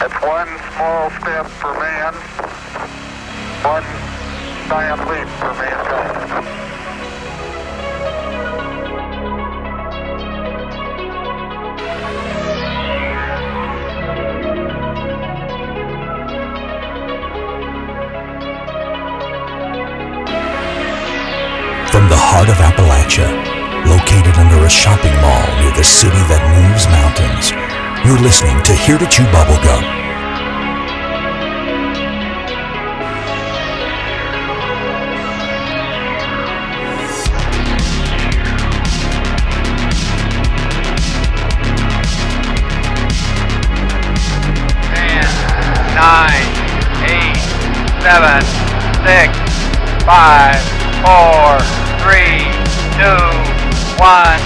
It's one small step for man, one giant leap for mankind. From the heart of Appalachia, located under a shopping mall near the city that moves mountains, you're listening to Here to Chew Bubblegum. Ten, nine, eight, seven, six, five, four, three, two, one.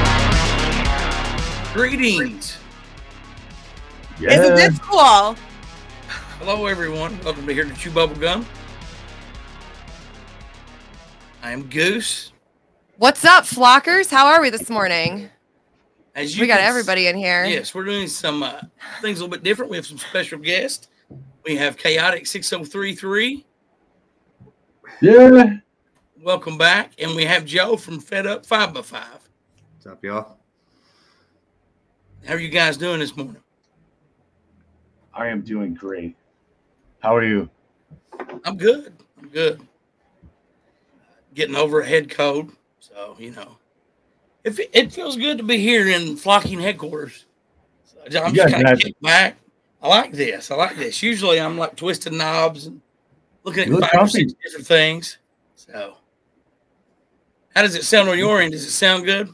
Greetings. Isn't this cool? Hello, everyone. Welcome to Here to Chew Bubble Gum. I am Goose. What's up, flockers? How are we this morning? As you We got can everybody in here. Yes, we're doing some uh, things a little bit different. We have some special guests. We have Chaotic 6033. Yeah. Welcome back. And we have Joe from Fed Up 5x5. What's up, y'all? How are you guys doing this morning? I am doing great. How are you? I'm good. I'm good. Getting over a head cold. So, you know, it, it feels good to be here in flocking headquarters. So I'm just kind of kicked back. I like this. I like this. Usually I'm like twisting knobs and looking You at look five or six different things. So, how does it sound on your end? Does it sound good.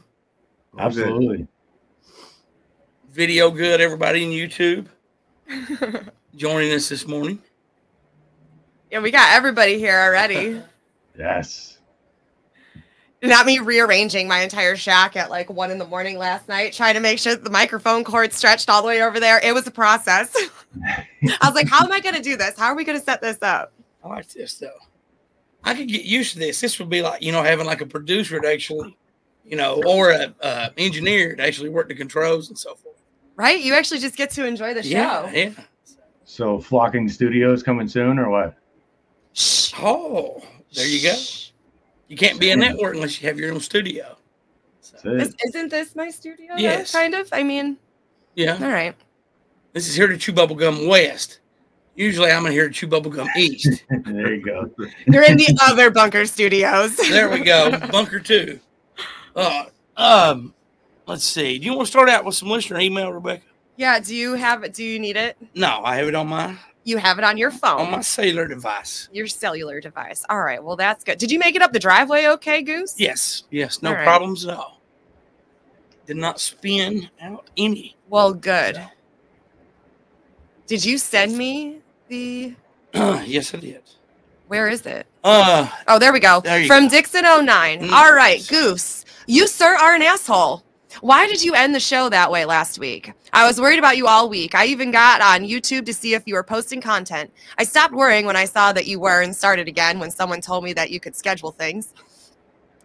Absolutely. Video good? Everybody in YouTube joining us this morning. Yeah, we got everybody here already. Yes. Not me rearranging my entire shack at like one in the morning last night, trying to make sure that the microphone cord stretched all the way over there. It was a process. I was like, how am I going to do this? How are we going to set this up? I like this though. I could get used to this. This would be like you know having like a producer to actually, you know, or a uh, engineer to actually work the controls and so forth. Right? You actually just get to enjoy the show. Yeah, yeah. So flocking studios coming soon or what? Shh. Oh, there you go. You can't be a network unless you have your own studio. So, it. Isn't this my studio? though, Yes. kind of. I mean, yeah, all right. this is here to chew bubblegum west. Usually I'm in here to chew bubblegum east. there you go. You're in the other bunker studios. There we go, bunker two. Uh, um, let's see. Do you want to start out with some listener email, Rebecca? yeah. Do you have it? Do you need it? No, I have it on my You have it on your phone. on my cellular device. your cellular device. All right. Well, that's good. Did you make it up the driveway okay, Goose? Yes, yes, no right. problems at all. Did not spin out any. Well, good. Did you send me the yes, I did. where is it? Uh, Oh, there we go. There From go. Dixon 09. Mm. All right, Goose. You, sir, are an asshole. Why did you end the show that way last week? I was worried about you all week. I even got on YouTube to see if you were posting content. I stopped worrying when I saw that you were and started again when someone told me that you could schedule things.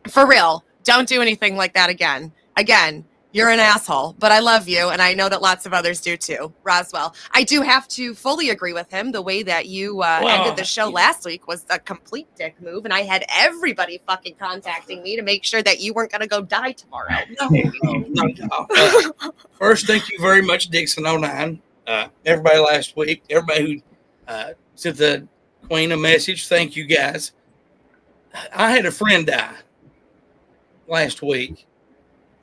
For real, don't do anything like that again. Again, you're an asshole, but I love you, and I know that lots of others do too. Roswell, I do have to fully agree with him. The way that you uh, Well, ended the show last week was a complete dick move, and I had everybody fucking contacting me to make sure that you weren't going to go die tomorrow. no, no, no, no. Uh, first, thank you very much, Dixon09. Uh, everybody last week, everybody who uh, sent the Queen a message, thank you guys. I had a friend die last week,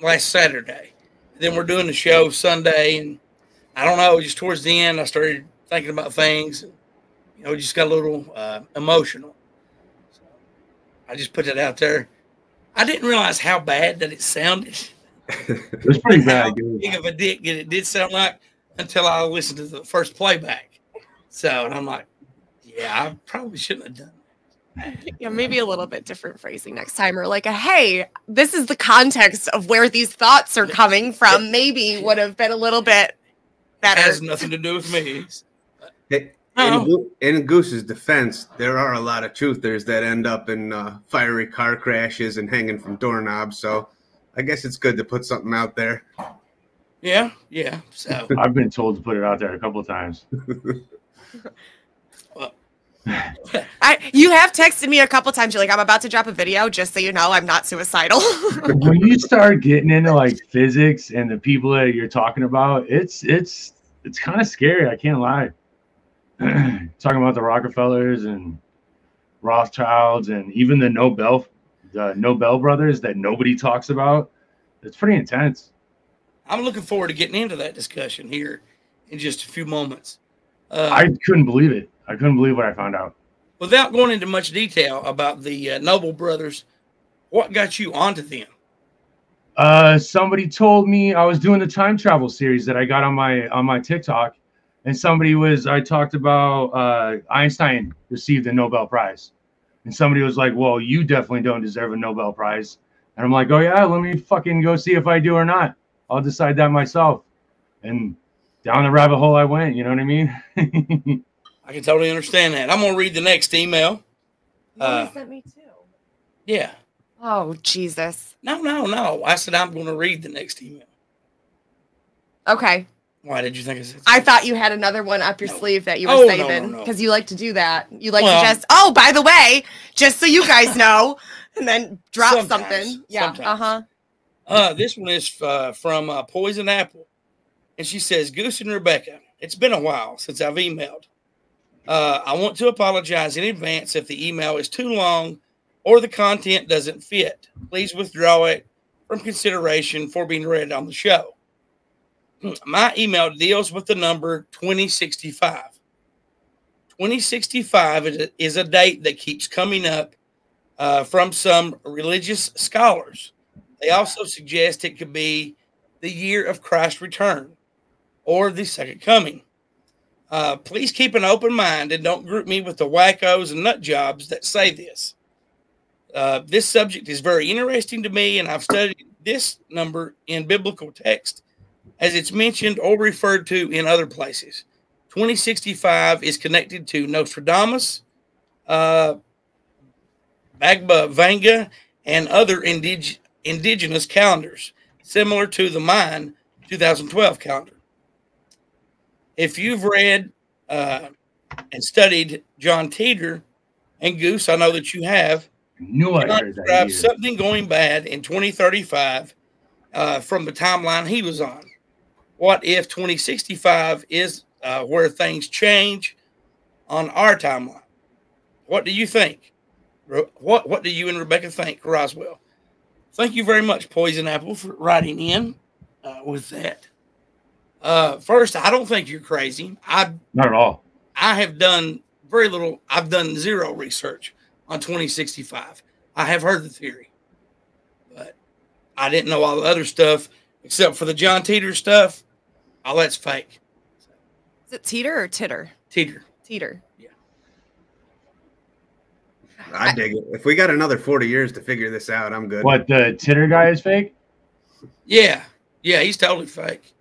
last Saturday. Then we're doing the show Sunday, and I don't know, just towards the end, I started thinking about things. You know, just got a little uh, emotional. So I just put that out there. I didn't realize how bad that it sounded. It was pretty bad. big of a dick that it did sound like until I listened to the first playback. So, and I'm like, yeah, I probably shouldn't have done. That. Yeah, maybe a little bit different phrasing next time, or like a hey, this is the context of where these thoughts are coming from. Maybe would have been a little bit It has nothing to do with me. Hey, Oh. in, in Goose's defense, there are a lot of truthers that end up in uh, fiery car crashes and hanging from doorknobs. So I guess it's good to put something out there. Yeah, yeah. So I've been told to put it out there a couple of times. I you have texted me a couple times. You're like, I'm about to drop a video, just so you know, I'm not suicidal. when you start getting into like physics and the people that you're talking about, it's it's it's kind of scary. I can't lie. talking about the Rockefellers and Rothschilds and even the Nobel the Nobel brothers that nobody talks about. It's pretty intense. I'm looking forward to getting into that discussion here in just a few moments. Uh, I couldn't believe it. I couldn't believe what I found out. without going into much detail about the uh, Nobel brothers, what got you onto them? Uh, somebody told me I was doing the time travel series that I got on my on my TikTok, and somebody was I talked about uh, Einstein received a Nobel Prize, and somebody was like, "Well, you definitely don't deserve a Nobel Prize," and I'm like, "Oh yeah, let me fucking go see if I do or not. I'll decide that myself." And down the rabbit hole I went. You know what I mean? I can totally understand that. I'm gonna read the next email. Uh, sent me too. Yeah. Oh Jesus. No, no, no. I said I'm gonna read the next email. Okay. Why did you think I said? I thought you had another one up your No. sleeve that you were Oh, no, saving no, because no. you like to do that. You like Well- to just oh, by the way, just so you guys know, and then drop Sometimes, something. Yeah. Uh huh. Uh, this one is uh, from uh, Poison Apple, and she says, "Goose and Rebecca, it's been a while since I've emailed. Uh, I want to apologize in advance if the email is too long or the content doesn't fit. Please withdraw it from consideration for being read on the show. My email deals with the number 2065. 2065 is a, date that keeps coming up uh, from some religious scholars. They also suggest it could be the year of Christ's return or the second coming. Uh, please keep an open mind and don't group me with the wackos and nut jobs that say this. Uh, this subject is very interesting to me, and I've studied this number in biblical text as it's mentioned or referred to in other places. 2065 is connected to Nostradamus, uh, Vanga, and other indig- indigenous calendars, similar to the Mayan 2012 calendar. If you've read uh, and studied John Titor and Goose, I know that you have. Knew I heard that. something going bad in 2035 uh, from the timeline he was on. What if 2065 is uh, where things change on our timeline? What do you think? What What do you and Rebecca think, Roswell? Thank you very much, Poison Apple, for writing in uh, with that. Uh, first, I don't think you're crazy. I Not at all. I have done very little. I've done zero research on 2065. I have heard the theory, but I didn't know all the other stuff except for the John Titor stuff. All that's fake. Is it Teeter or Titter? Teeter. Teeter. Yeah. I dig it. If we got another 40 years to figure this out, I'm good. What the titter guy is fake? Yeah, yeah, he's totally fake.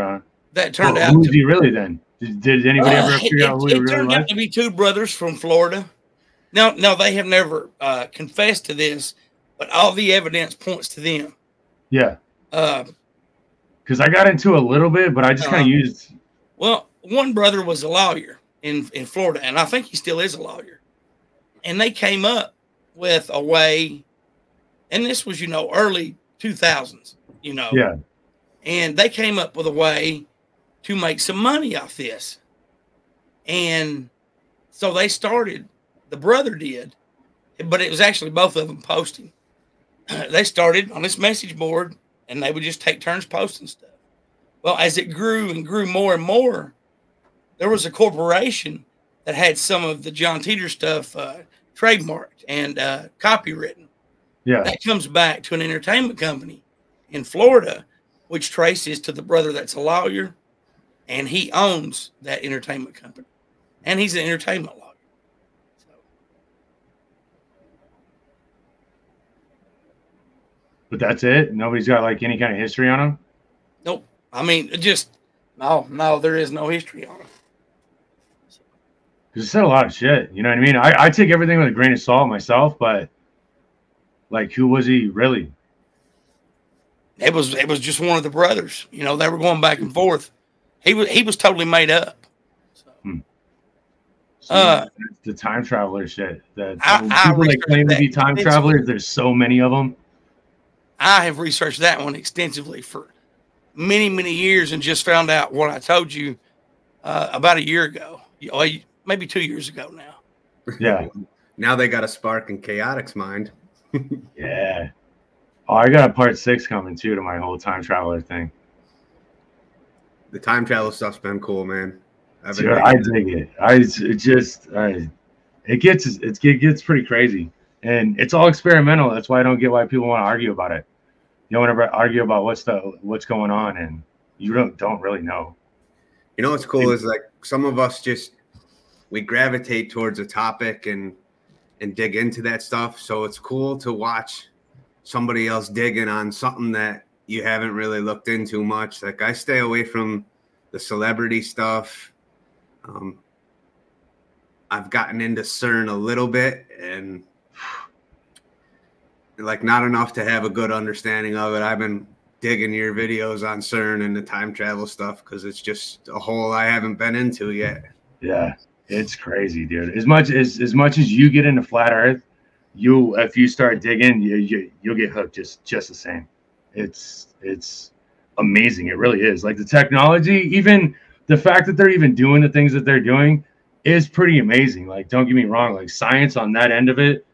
Uh, That turned well, out who's to he really then? Did, did anybody Uh, ever it, figure out who he it really turned was? out to be two brothers from Florida. Now, now they have never uh, confessed to this, but all the evidence points to them. Yeah, Uh, because I got into a little bit, but I just kind Uh-huh. of used. Well, one brother was a lawyer in, in Florida, and I think he still is a lawyer. And they came up with a way, and this was, you know, early 2000s, you know, Yeah, and they came up with a way to make some money off this. And so they started, the brother did, but it was actually both of them posting. they started on this message board and they would just take turns posting stuff. Well, as it grew and grew more and more, there was a corporation that had some of the John Titor stuff uh, trademarked and uh, copywritten yeah. that comes back to an entertainment company in Florida, which traces to the brother that's a lawyer, and he owns that entertainment company, and he's an entertainment lawyer. So, But that's it. Nobody's got like any kind of history on him. nope. I mean, just no, no, there is no history on him. Because said a lot of shit. You know what I mean? I, I take everything with a grain of salt myself, but like, who was he really? It was it was just one of the brothers. You know, they were going back and forth. He was he was totally made up. So Uh, the time traveler shit. The, I- the I people that researched claim to be time extensively. travelers, there's so many of them. I have researched that one extensively for many many years and just found out what I told you uh, about a year ago, maybe two years ago now. Yeah, Now they got a spark in Chaotic's mind. yeah. Oh, I got a part six coming too to my whole time traveler thing. The time travel stuff's been cool, man. I've Dude, I dig it. I it just I, it gets it's, it gets pretty crazy, and it's all experimental. That's why I don't get why people want to argue about it. You don't want to argue about what's the what's going on, and you don't don't really know. You know what's cool is like some of us just we gravitate towards a topic and and dig into that stuff. So it's cool to watch somebody else digging on something that you haven't really looked into much. Like I stay away from the celebrity stuff. Um, I've gotten into CERN a little bit and like not enough to have a good understanding of it. I've been digging your videos on CERN and the time travel stuff because it's just a hole I haven't been into yet. Yeah, it's crazy, dude. As much as as much as you get into flat Earth, you if you start digging, you, you you'll get hooked just just the same. It's it's amazing. It really is. Like the technology, even the fact that they're even doing the things that they're doing is pretty amazing. Like don't get me wrong, like science on that end of it,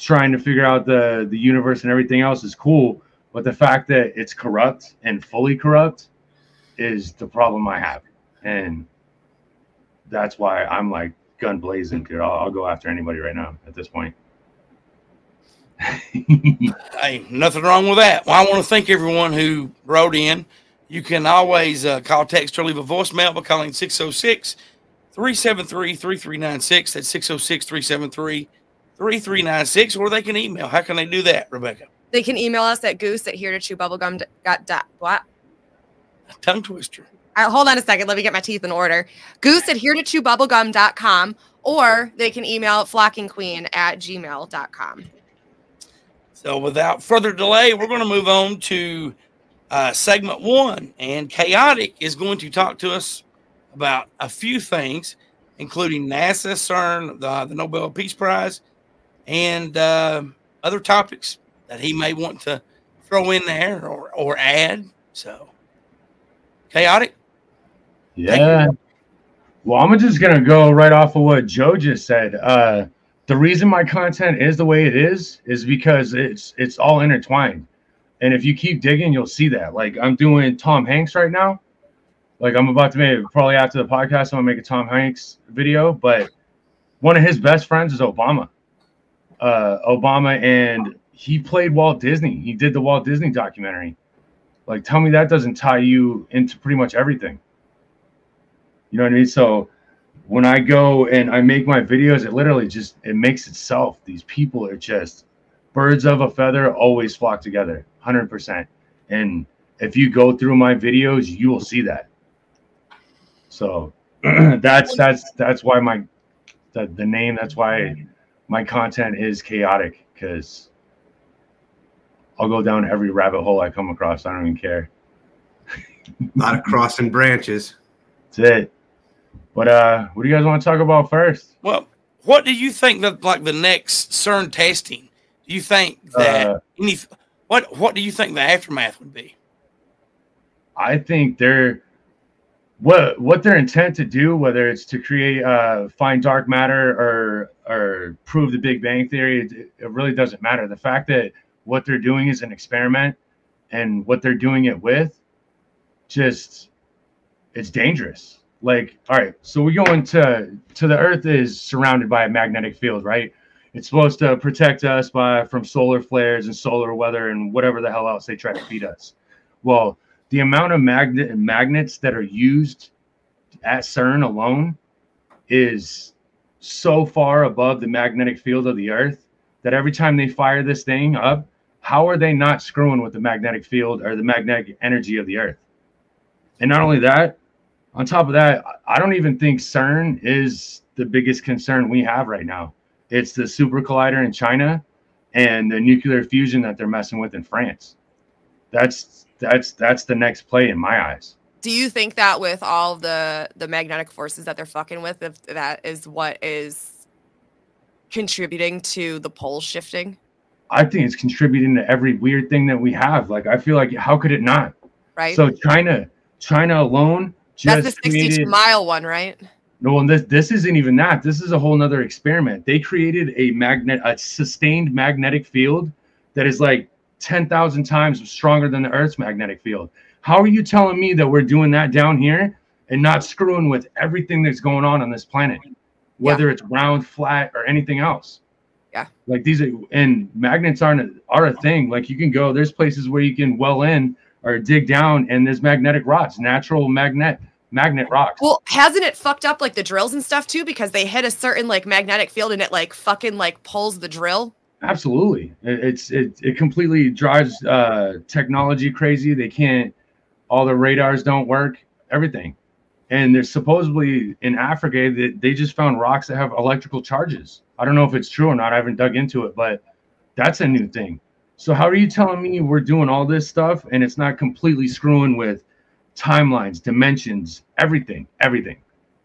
trying to figure out the the universe and everything else is cool. But the fact that it's corrupt and fully corrupt is the problem I have. And that's why I'm like gun blazing, dude. I'll, I'll go after anybody right now at this point. Hey, nothing wrong with that. Well, I want to thank everyone who wrote in. You can always uh, call, text, or leave a voicemail by calling 606 373 3396. That's 606 373 3396. Or they can email. How can they do that, Rebecca? They can email us at goose at here to chew bubblegum dot dot what? Tongue twister. Uh, hold on a second. Let me get my teeth in order. Goose at here to chew bubblegum.com or they can email flockingqueen at gmail.com. So, without further delay, we're going to move on to uh, segment one. And Chaotic is going to talk to us about a few things, including NASA, CERN, the, the Nobel Peace Prize, and uh, other topics that he may want to throw in there or, or add. So, Chaotic, yeah. Well, I'm just gonna go right off of what Joe just said. Uh, the reason my content is the way it is is because it's it's all intertwined, and if you keep digging, you'll see that. Like I'm doing Tom Hanks right now. Like I'm about to make probably after the podcast, I'm gonna make a Tom Hanks video. But one of his best friends is Obama. Uh, Obama, and he played Walt Disney. He did the Walt Disney documentary. Like, tell me that doesn't tie you into pretty much everything. You know what I mean? So when I go and I make my videos, it literally just it makes itself. These people are just birds of a feather always flock together, hundred percent. And if you go through my videos, you will see that. So that's that's that's why my the, the name. That's why my content is chaotic because I'll go down every rabbit hole I come across. I don't even care. A lot of crossing branches. That's it. But uh, what do you guys want to talk about first? well, what do you think that like the next CERN testing? Do you think that Uh, any what what do you think the aftermath would be? I think they're what what their intent to do, whether it's to create uh find dark matter or or prove the Big Bang theory, it, it really doesn't matter. The fact that what they're doing is an experiment and what they're doing it with just it's dangerous. Like, all right, so we go into to the earth is surrounded by a magnetic field, right? It's supposed to protect us by from solar flares and solar weather and whatever the hell else they try to feed us. Well, the amount of magnet magnets that are used at CERN alone is so far above the magnetic field of the earth that every time they fire this thing up, how are they not screwing with the magnetic field or the magnetic energy of the earth? And not only that, on top of that, I don't even think CERN is the biggest concern we have right now. It's the super collider in China and the nuclear fusion that they're messing with in France. That's that's that's the next play in my eyes. Do you think that with all the the magnetic forces that they're fucking with, if that is what is contributing to the pole shifting, I think it's contributing to every weird thing that we have. Like I feel like how could it not? right? So China, China alone That's the 62 created. mile one, right? No, and this this isn't even that. This is a whole nother experiment. They created a magnet, a sustained magnetic field that is like ten thousand times stronger than the Earth's magnetic field. How are you telling me that we're doing that down here and not screwing with everything that's going on on this planet, whether it's round, flat, or anything else? Yeah. Like these are and magnets aren't a, are a thing. Like you can go. There's places where you can well in or dig down, and there's magnetic rocks, natural magnet magnet rocks. Well, hasn't it fucked up like the drills and stuff too? Because they hit a certain like magnetic field and it like fucking like pulls the drill. Absolutely, It- it's it it completely drives uh, technology crazy. They can't, all the radars don't work, everything, and there's supposedly in Africa that they just found rocks that have electrical charges. I don't know if it's true or not. I haven't dug into it, but that's a new thing. So how are you telling me we're doing all this stuff and it's not completely screwing with timelines, dimensions, everything, everything?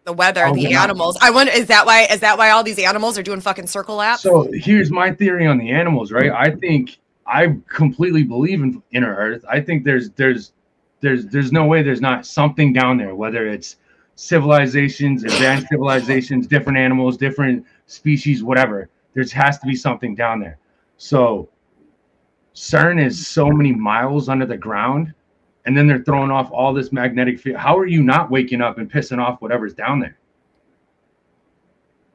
The weather, Oh, the yeah. animals. I wonder is that why is that why all these animals are doing fucking circle laps? So here's my theory on the animals, right? I think I completely believe in inner Earth. I think there's there's there's there's no way there's not something down there, whether it's civilizations, advanced civilizations, different animals, different species, whatever. There has to be something down there. So CERN is so many miles under the ground, and then they're throwing off all this magnetic field. How are you not waking up and pissing off whatever's down there?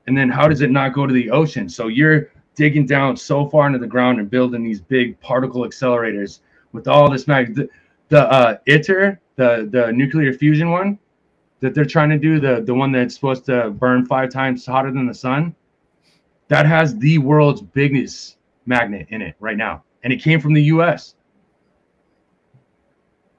and then how does it not go to the ocean? So you're digging down so far into the ground and building these big particle accelerators with all this mag. The, the uh, ITER, the the nuclear fusion one that they're trying to do, the the one that's supposed to burn five times hotter than the sun, that has the world's biggest magnet in it right now, and it came from the U.S.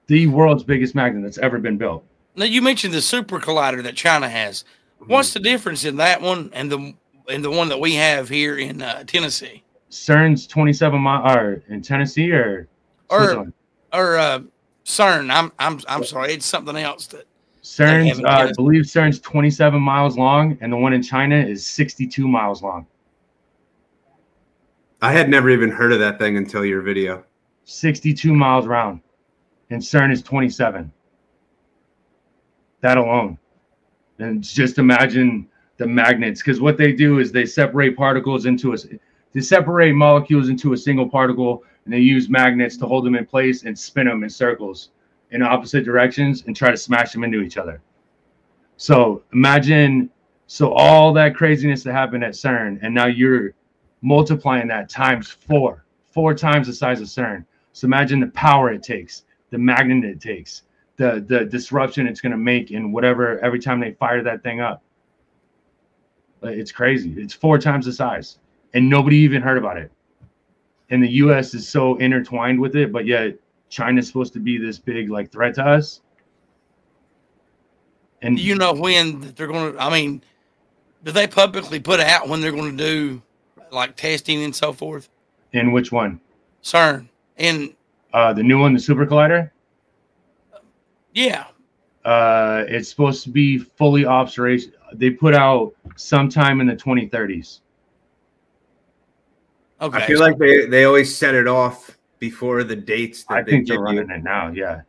The world's biggest magnet that's ever been built. Now you mentioned the super collider that China has. Mm-hmm. What's the difference in that one and the and the one that we have here in uh, Tennessee CERN's 27 mile or in Tennessee or Or- or uh, CERN? I'm I'm I'm sorry, it's something else that CERN's, uh, I believe CERN's 27 miles long, and the one in China is 62 miles long. I had never even heard of that thing until your video. 62 miles round, and CERN is 27. That alone, and just imagine the magnets, because what they do is they separate particles into a, they separate molecules into a single particle, and they use magnets to hold them in place and spin them in circles in opposite directions and try to smash them into each other. So imagine, so all that craziness that happened at CERN, and now you're multiplying that times four, four times the size of CERN. So imagine the power it takes, the magnet it takes, the the disruption it's going to make in whatever every time they fire that thing up. It's crazy. It's four times the size, and nobody even heard about it. And the U.S. is so intertwined with it, but yet China's supposed to be this big like threat to us. And you know when they're going to. I mean, do they publicly put out when they're going to do like testing and so forth? in which one? CERN and Uh, the new one, the Super Collider. yeah, Uh, it's supposed to be fully observation. They put out sometime in the 2030s. okay. I feel like they, they always set it off before the dates that I they think they're give running you. it now. Yeah,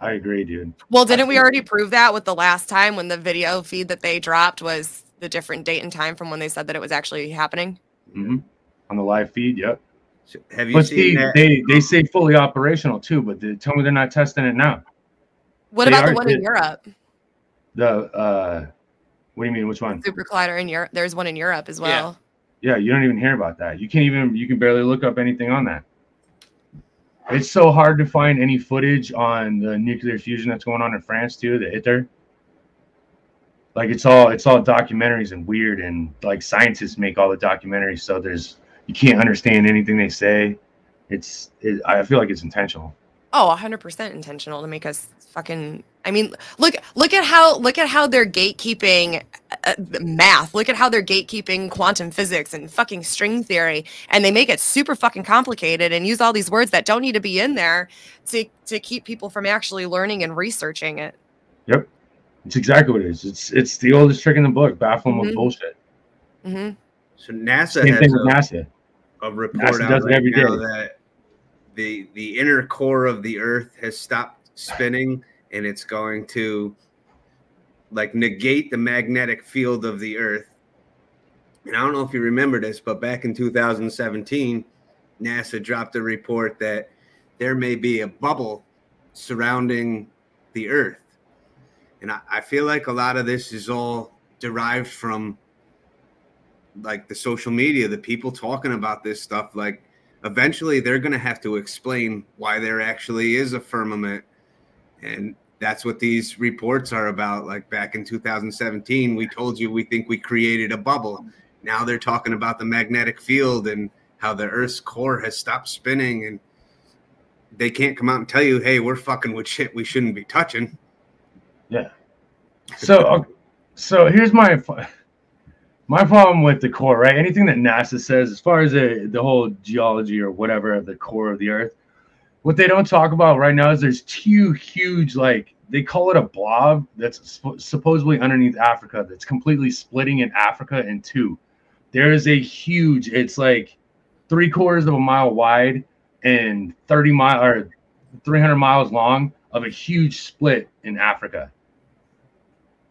I agree, dude. Well, didn't we already prove that with the last time when the video feed that they dropped was the different date and time from when they said that it was actually happening? Hmm On the live feed, yep. Have you But seen see, that? they they say fully operational too, but they tell me they're not testing it now. What They about the are one in Europe? The uh, what do you mean? Which one? Super Collider in Europe. There's one in Europe as well. Yeah. Yeah, you don't even hear about that. You can't even you can barely look up anything on that. It's so hard to find any footage on the nuclear fusion that's going on in France too, the ITER. Like it's all it's all documentaries and weird and like scientists make all the documentaries, so there's you can't understand anything they say. It's it, I feel like it's intentional. Oh, 100% intentional to make us fucking I mean, look look at how look at how they're gatekeeping uh, math. Look at how they're gatekeeping quantum physics and fucking string theory, and they make it super fucking complicated and use all these words that don't need to be in there to to keep people from actually learning and researching it. Yep. It's exactly what it is. It's it's the oldest trick in the book. Baffle them with Mhm. bullshit. hmm So NASA Same has thing with a, NASA. a report NASA out does it right every now day. that the the inner core of the Earth has stopped spinning, and it's going to like negate the magnetic field of the Earth. And I don't know if you remember this, but back in 2017, NASA dropped a report that there may be a bubble surrounding the Earth. And I, I feel like a lot of this is all derived from like the social media, the people talking about this stuff. Like, eventually they're going to have to explain why there actually is a firmament. And that's what these reports are about. Like, back in 2017, we told you we think we created a bubble. Now they're talking about the magnetic field and how the Earth's core has stopped spinning. And they can't come out and tell you, hey, we're fucking with shit we shouldn't be touching. Yeah. So, uh, so here's my my problem with the core, right? Anything that NASA says, as far as the the whole geology or whatever of the core of the Earth, what they don't talk about right now is there's two huge, like they call it a blob that's supposedly underneath Africa, that's completely splitting in Africa in two. There is a huge, it's like three quarters of a mile wide and 30 mile or 300 miles long of a huge split in Africa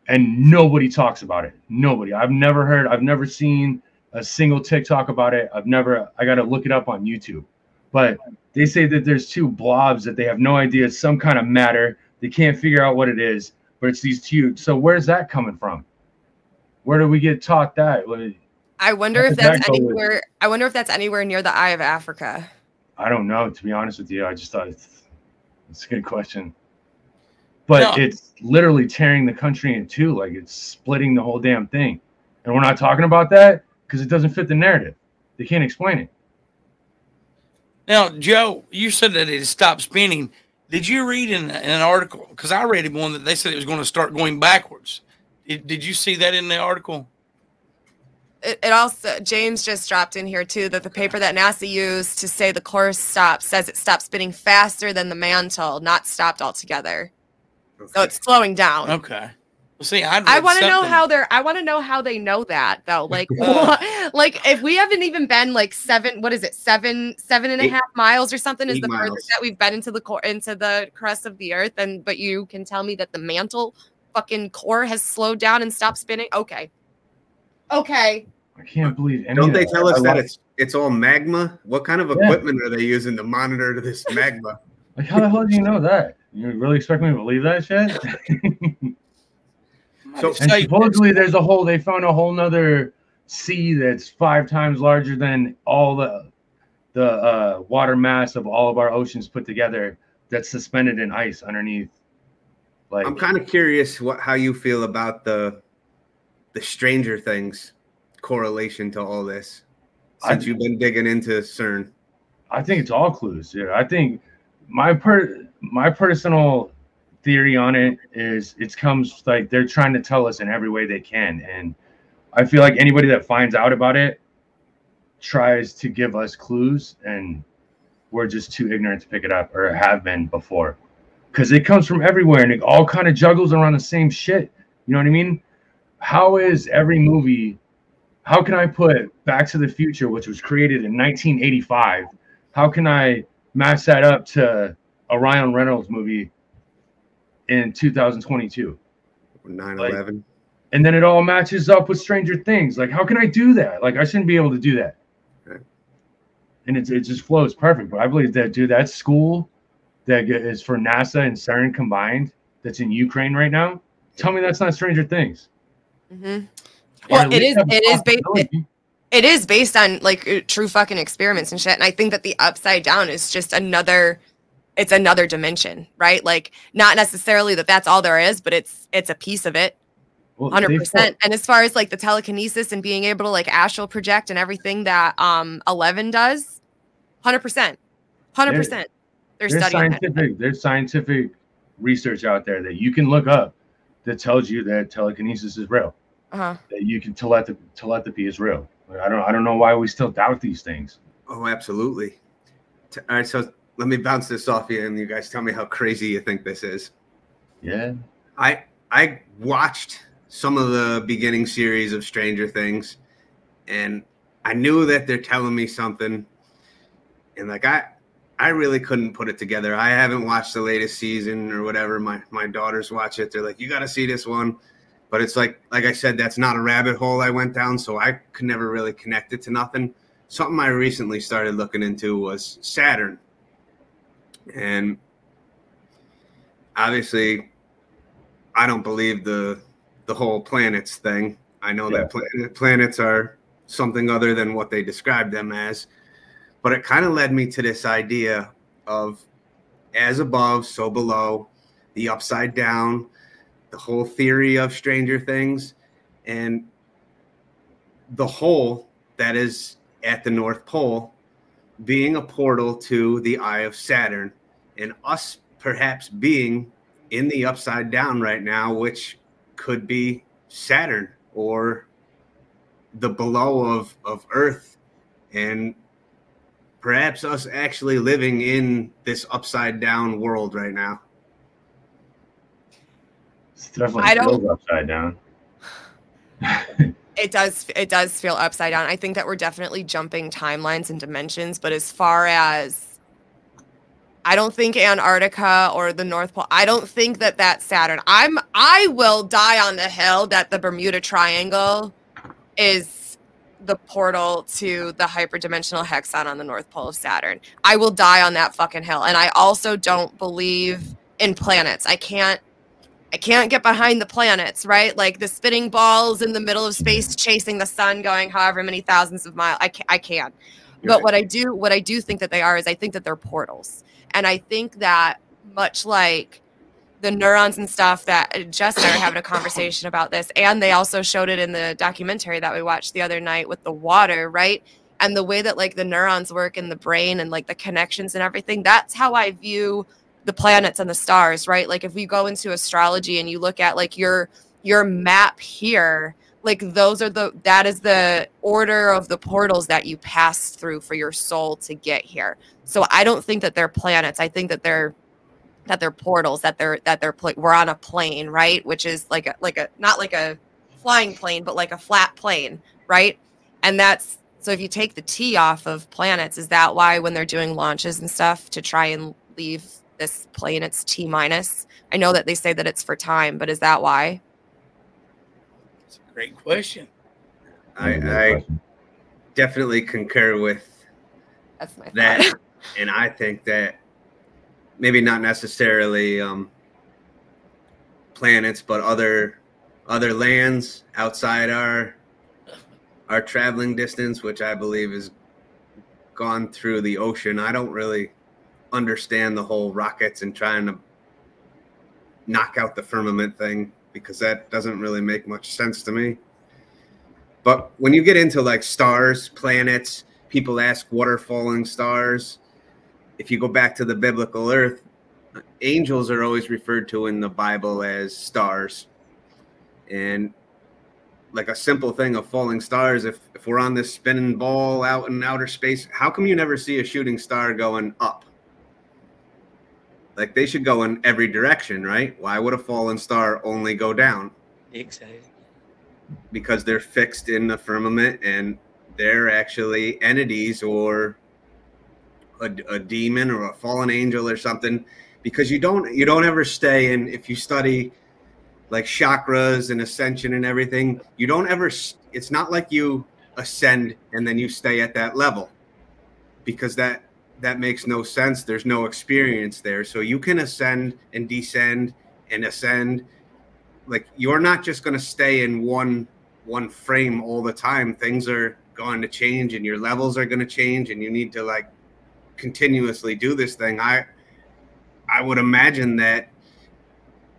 and nobody talks about it. Nobody. I've never heard. I've never seen a single TikTok about it. I've never. I got to look it up on YouTube. But they say that there's two blobs that they have no idea. It's some kind of matter. They can't figure out what it is. But it's these two. So where's that coming from? Where do we get taught that? I wonder if did that that's with- anywhere. I wonder if that's anywhere near the Eye of Africa. I don't know. To be honest with you, I just thought it's, a good question. But No. it's literally tearing the country in two. Like it's splitting the whole damn thing. And we're not talking about that because it doesn't fit the narrative. They can't explain it. Now, Joe, you said that it stopped spinning. Did you read in, in an article? Because I read one that they said it was going to start going backwards. Did, did you see that in the article? It, it also James just dropped in here too that the paper that NASA used to say the core stopped says it stopped spinning faster than the mantle, not stopped altogether. So it's slowing down. Okay. Well, see, I'd I want to know how they're. I want to know how they know that though. Like, what, like if we haven't even been like seven, what is it, seven, seven and a Eight- half miles or something is eight the miles. furthest that we've been into the core, into the crust of the earth. And but you can tell me that the mantle, fucking core, has slowed down and stopped spinning. Okay, okay. I can't believe any Don't they tell us I that love- it's it's all magma? What kind of Yeah. equipment are they using to monitor this magma? like how the hell do you know that? You really expect me to believe that shit? So- and Say- supposedly there's a whole they found a whole nother sea that's five times larger than all the the uh, water mass of all of our oceans put together that's suspended in ice underneath. Like I'm kind of curious what how you feel about the the Stranger Things correlation to all this. Since I- you've been digging into CERN, I think it's all clues. Yeah, I think my per my personal theory on it is it comes like they're trying to tell us in every way they can, and I feel like anybody that finds out about it tries to give us clues, and we're just too ignorant to pick it up or have been before, because it comes from everywhere and it all kind of juggles around the same shit. You know what I mean? How is every movie? How can I put Back to the Future, which was created in 1985? how can I match that up to a Ryan Reynolds movie in 2022? 9/11. And then it all matches up with Stranger Things. Like, how can I do that? Like, I shouldn't be able to do that. Right. And it, it just flows perfect. But I believe that, dude, that school that is for NASA and CERN combined that's in Ukraine right now, tell me that's not Stranger Things. hmm Or Well, it is. It is. based it, it is based on like uh, true fucking experiments and shit. And I think that the upside down is just another. It's another dimension, right? Like not necessarily that that's all there is, but it's it's a piece of it. Hundred percent. And as far as like the telekinesis and being able to like astral project and everything that um Eleven does, hundred percent, hundred percent. They're there's studying that. scientific there's scientific research out there that you can look up that tells you that telekinesis is real. Uh-huh. that you can telepathy telepathy is real. Like, I don't I don't know why we still doubt these things. Oh, absolutely. All right, so let me bounce this off you, and you guys tell me how crazy you think this is. Yeah. I I watched some of the beginning series of Stranger Things, and I knew that they're telling me something, and like I I really couldn't put it together. I haven't watched the latest season or whatever. My my daughters watch it. They're like, you got to see this one, but it's like like I said, that's not a rabbit hole I went down, so I could never really connect it to nothing. Something I recently started looking into was Saturn, and obviously I don't believe the the whole planets thing. I know Yeah. that pla- planets are something other than what they describe them as, but it kind of led me to this idea of as above, so below, the upside down, the whole theory of Stranger Things, and the hole that is at the North Pole being a portal to the Eye of Saturn, and us perhaps being in the upside down right now, which could be Saturn or the below of, of Earth, and perhaps us actually living in this upside down world right now. I don't- upside down. It does it does feel upside down. I think that we're definitely jumping timelines and dimensions, but as far as I don't think Antarctica or the North Pole. I don't think that that's Saturn. I'm I will die on the hill that the Bermuda Triangle is the portal to the hyperdimensional hexagon on the North Pole of Saturn. I will die on that fucking hill. And I also don't believe in planets. I can't I can't get behind the planets, right? Like the spinning balls in the middle of space chasing the sun going however many thousands of miles. I can't, I can't. But Right. what I do what I do think that they are is I think that they're portals. And I think that much like the neurons and stuff that Jess and I were having a conversation about this, and they also showed it in the documentary that we watched the other night with the water, right? And the way that like the neurons work in the brain and like the connections and everything, that's how I view the planets and the stars, right? Like if we go into astrology and you look at like your your map here, like those are the that is the order of the portals that you pass through for your soul to get here. So I don't think that they're planets. I think that they're that they're portals that they're that they're pla- we're on a plane right which is like a like a not like a flying plane but like a flat plane right and that's so if you take the t off of planets is that why when they're doing launches and stuff to try and leave this plane it's t minus i know that they say that it's for time but is that why It's a great question. I, I definitely concur with that's my that, and I think that maybe not necessarily um, planets, but other other lands outside our our traveling distance, which I believe has gone through the ocean. I don't really understand the whole rockets and trying to knock out the firmament thing because that doesn't really make much sense to me. But when you get into like stars, planets, people ask what are falling stars. If you go back to the biblical earth, angels are always referred to in the Bible as stars. And like a simple thing of falling stars, if, if we're on this spinning ball out in outer space, how come you never see a shooting star going up? Like they should go in every direction, right? Why would a fallen star only go down? Exactly. because they're fixed in the firmament and they're actually entities or a, a demon or a fallen angel or something because you don't you don't ever stay in if you study like chakras and ascension and everything you don't ever it's not like you ascend and then you stay at that level because that that makes no sense. There's no experience there. So you can ascend and descend and ascend. Like you're not just going to stay in one one frame all the time. Things are going to change and your levels are going to change and you need to like continuously do this thing. I i would imagine that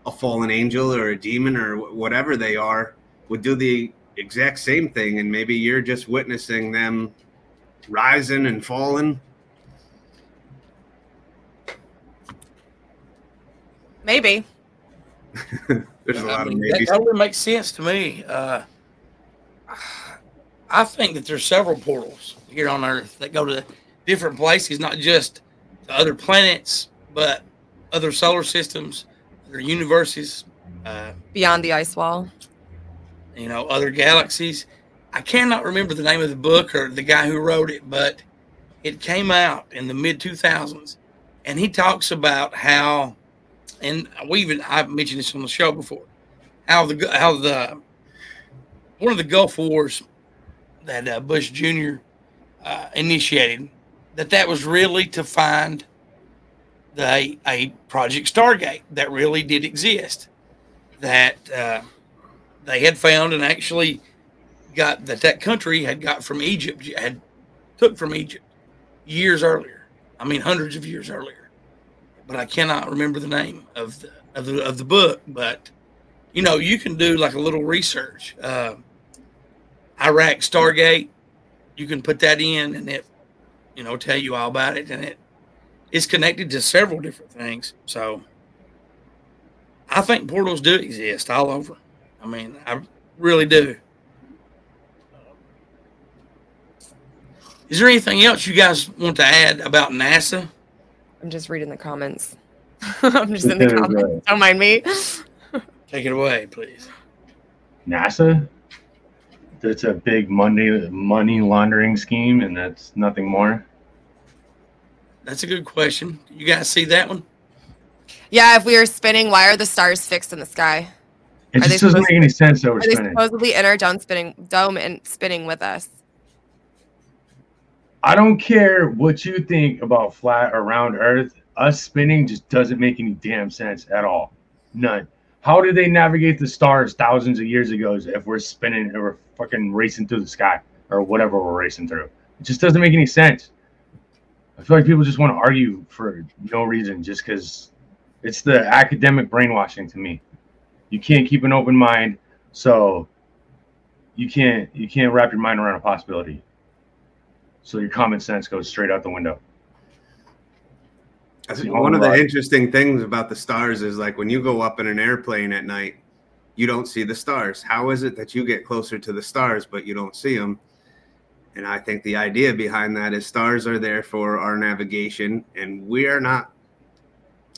a fallen angel or a demon or whatever they are would do the exact same thing and maybe you're just witnessing them rising and falling maybe there's a I lot of mean, that, maybes that would make sense to me. Uh, I think that there's several portals here on Earth that go to different places, not just to other planets, but other solar systems, other universes, uh, Beyond the ice wall. you know, other galaxies. I cannot remember the name of the book or the guy who wrote it, but it came out in the mid 2000s, and he talks about how, and we even I've mentioned this on the show before, how the how the one of the Gulf Wars that uh, Bush Jr. Uh, initiated, that that was really to find the a Project Stargate that really did exist, that uh, they had found and actually got that that country had got from Egypt had took from Egypt years earlier. I mean, hundreds of years earlier. But I cannot remember the name of the of the of the book. But you know, you can do like a little research. Uh, Iraq Stargate. You can put that in, and it, you know, tell you all about it, and it is connected to several different things. So, I think portals do exist all over. I mean, I really do. Is there anything else you guys want to add about NASA? I'm just reading the comments. I'm just in the comments. Don't mind me. Take it away, please. NASA. That's a big money money laundering scheme, and that's nothing more. That's a good question. You guys see that one? Yeah, if we are spinning, why are the stars fixed in the sky? It Are just doesn't make any sense that we're Are they supposedly in our dome spinning dome and spinning with us? I don't care what you think about flat or round Earth. Us spinning just doesn't make any damn sense at all. None. How did they navigate the stars thousands of years ago if we're spinning and we're fucking racing through the sky or whatever we're racing through? It just doesn't make any sense. I feel like people just want to argue for no reason just because it's the academic brainwashing to me. You can't keep an open mind, so you can't you can't wrap your mind around a possibility. So your common sense goes straight out the window. I think one of the interesting things about the stars is like when you go up in an airplane at night, you don't see the stars. How is it that you get closer to the stars but you don't see them? And I think the idea behind that is stars are there for our navigation, and we are not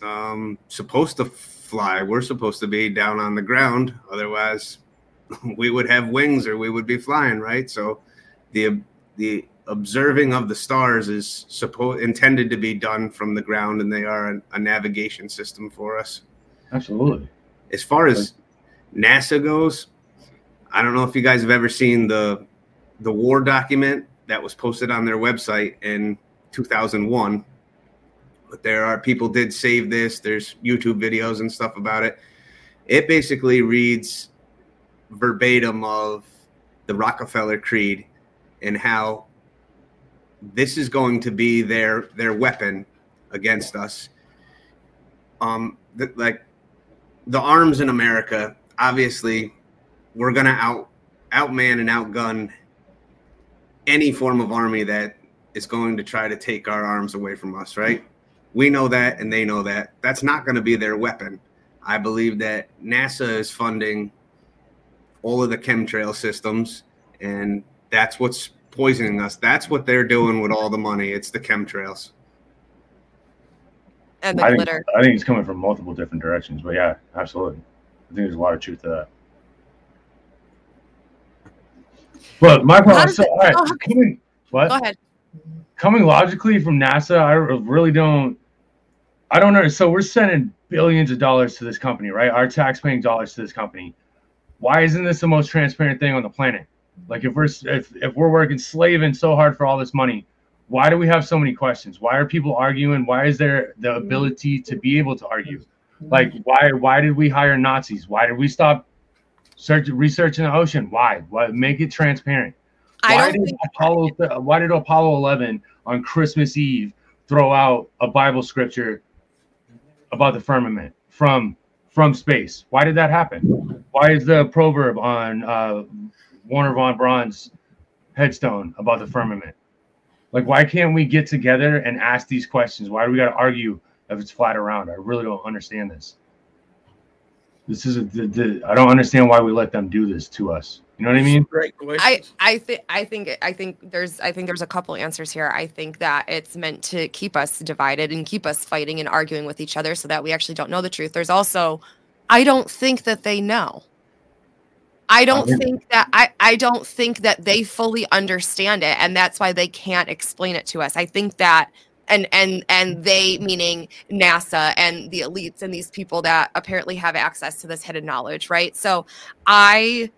um, supposed to fly. We're supposed to be down on the ground. Otherwise, we would have wings or we would be flying, right? So, the the observing of the stars is supposed intended to be done from the ground, and they are a, a navigation system for us. Absolutely. As far as NASA goes, I don't know if you guys have ever seen the the war document that was posted on their website in 2001. But there are people did save this. There's YouTube videos and stuff about it. It basically reads verbatim of the Rockefeller Creed and how this is going to be their their weapon against us. Um, th- like the arms in America, obviously, we're gonna out outman and outgun any form of army that is going to try to take our arms away from us, right? We know that and they know that. That's not going to be their weapon. I believe that NASA is funding all of the chemtrail systems, and that's what's poisoning us. That's what they're doing with all the money. It's the chemtrails. And the I think, glitter. I think it's coming from multiple different directions, but yeah, absolutely. I think there's a lot of truth to that. But my problem, does so, all right, oh, coming, what? Go ahead. coming logically from NASA, I really don't. I don't know. So we're sending billions of dollars to this company, right? Our tax-paying dollars to this company. Why isn't this the most transparent thing on the planet? Like if we're if, if we're working slaving so hard for all this money, why do we have so many questions? Why are people arguing? Why is there the ability to be able to argue? Like why why did we hire Nazis? Why did we stop search researching the ocean? Why? Why make it transparent? Why did Apollo why did Apollo 11 on Christmas Eve throw out a Bible scripture about the firmament from from space? Why did that happen? Why is the proverb on uh, Wernher von Braun's headstone about the firmament? Like, why can't we get together and ask these questions? Why do we got to argue if it's flat around? I really don't understand this. This is a, the, the, I don't understand why we let them do this to us. You know what I mean? Great question. I I think I think I think there's I think there's a couple answers here. I think that it's meant to keep us divided and keep us fighting and arguing with each other so that we actually don't know the truth. There's also I don't think that they know. I don't think that I I don't think that they fully understand it and that's why they can't explain it to us. I think that and and and they meaning NASA and the elites and these people that apparently have access to this hidden knowledge, right? So I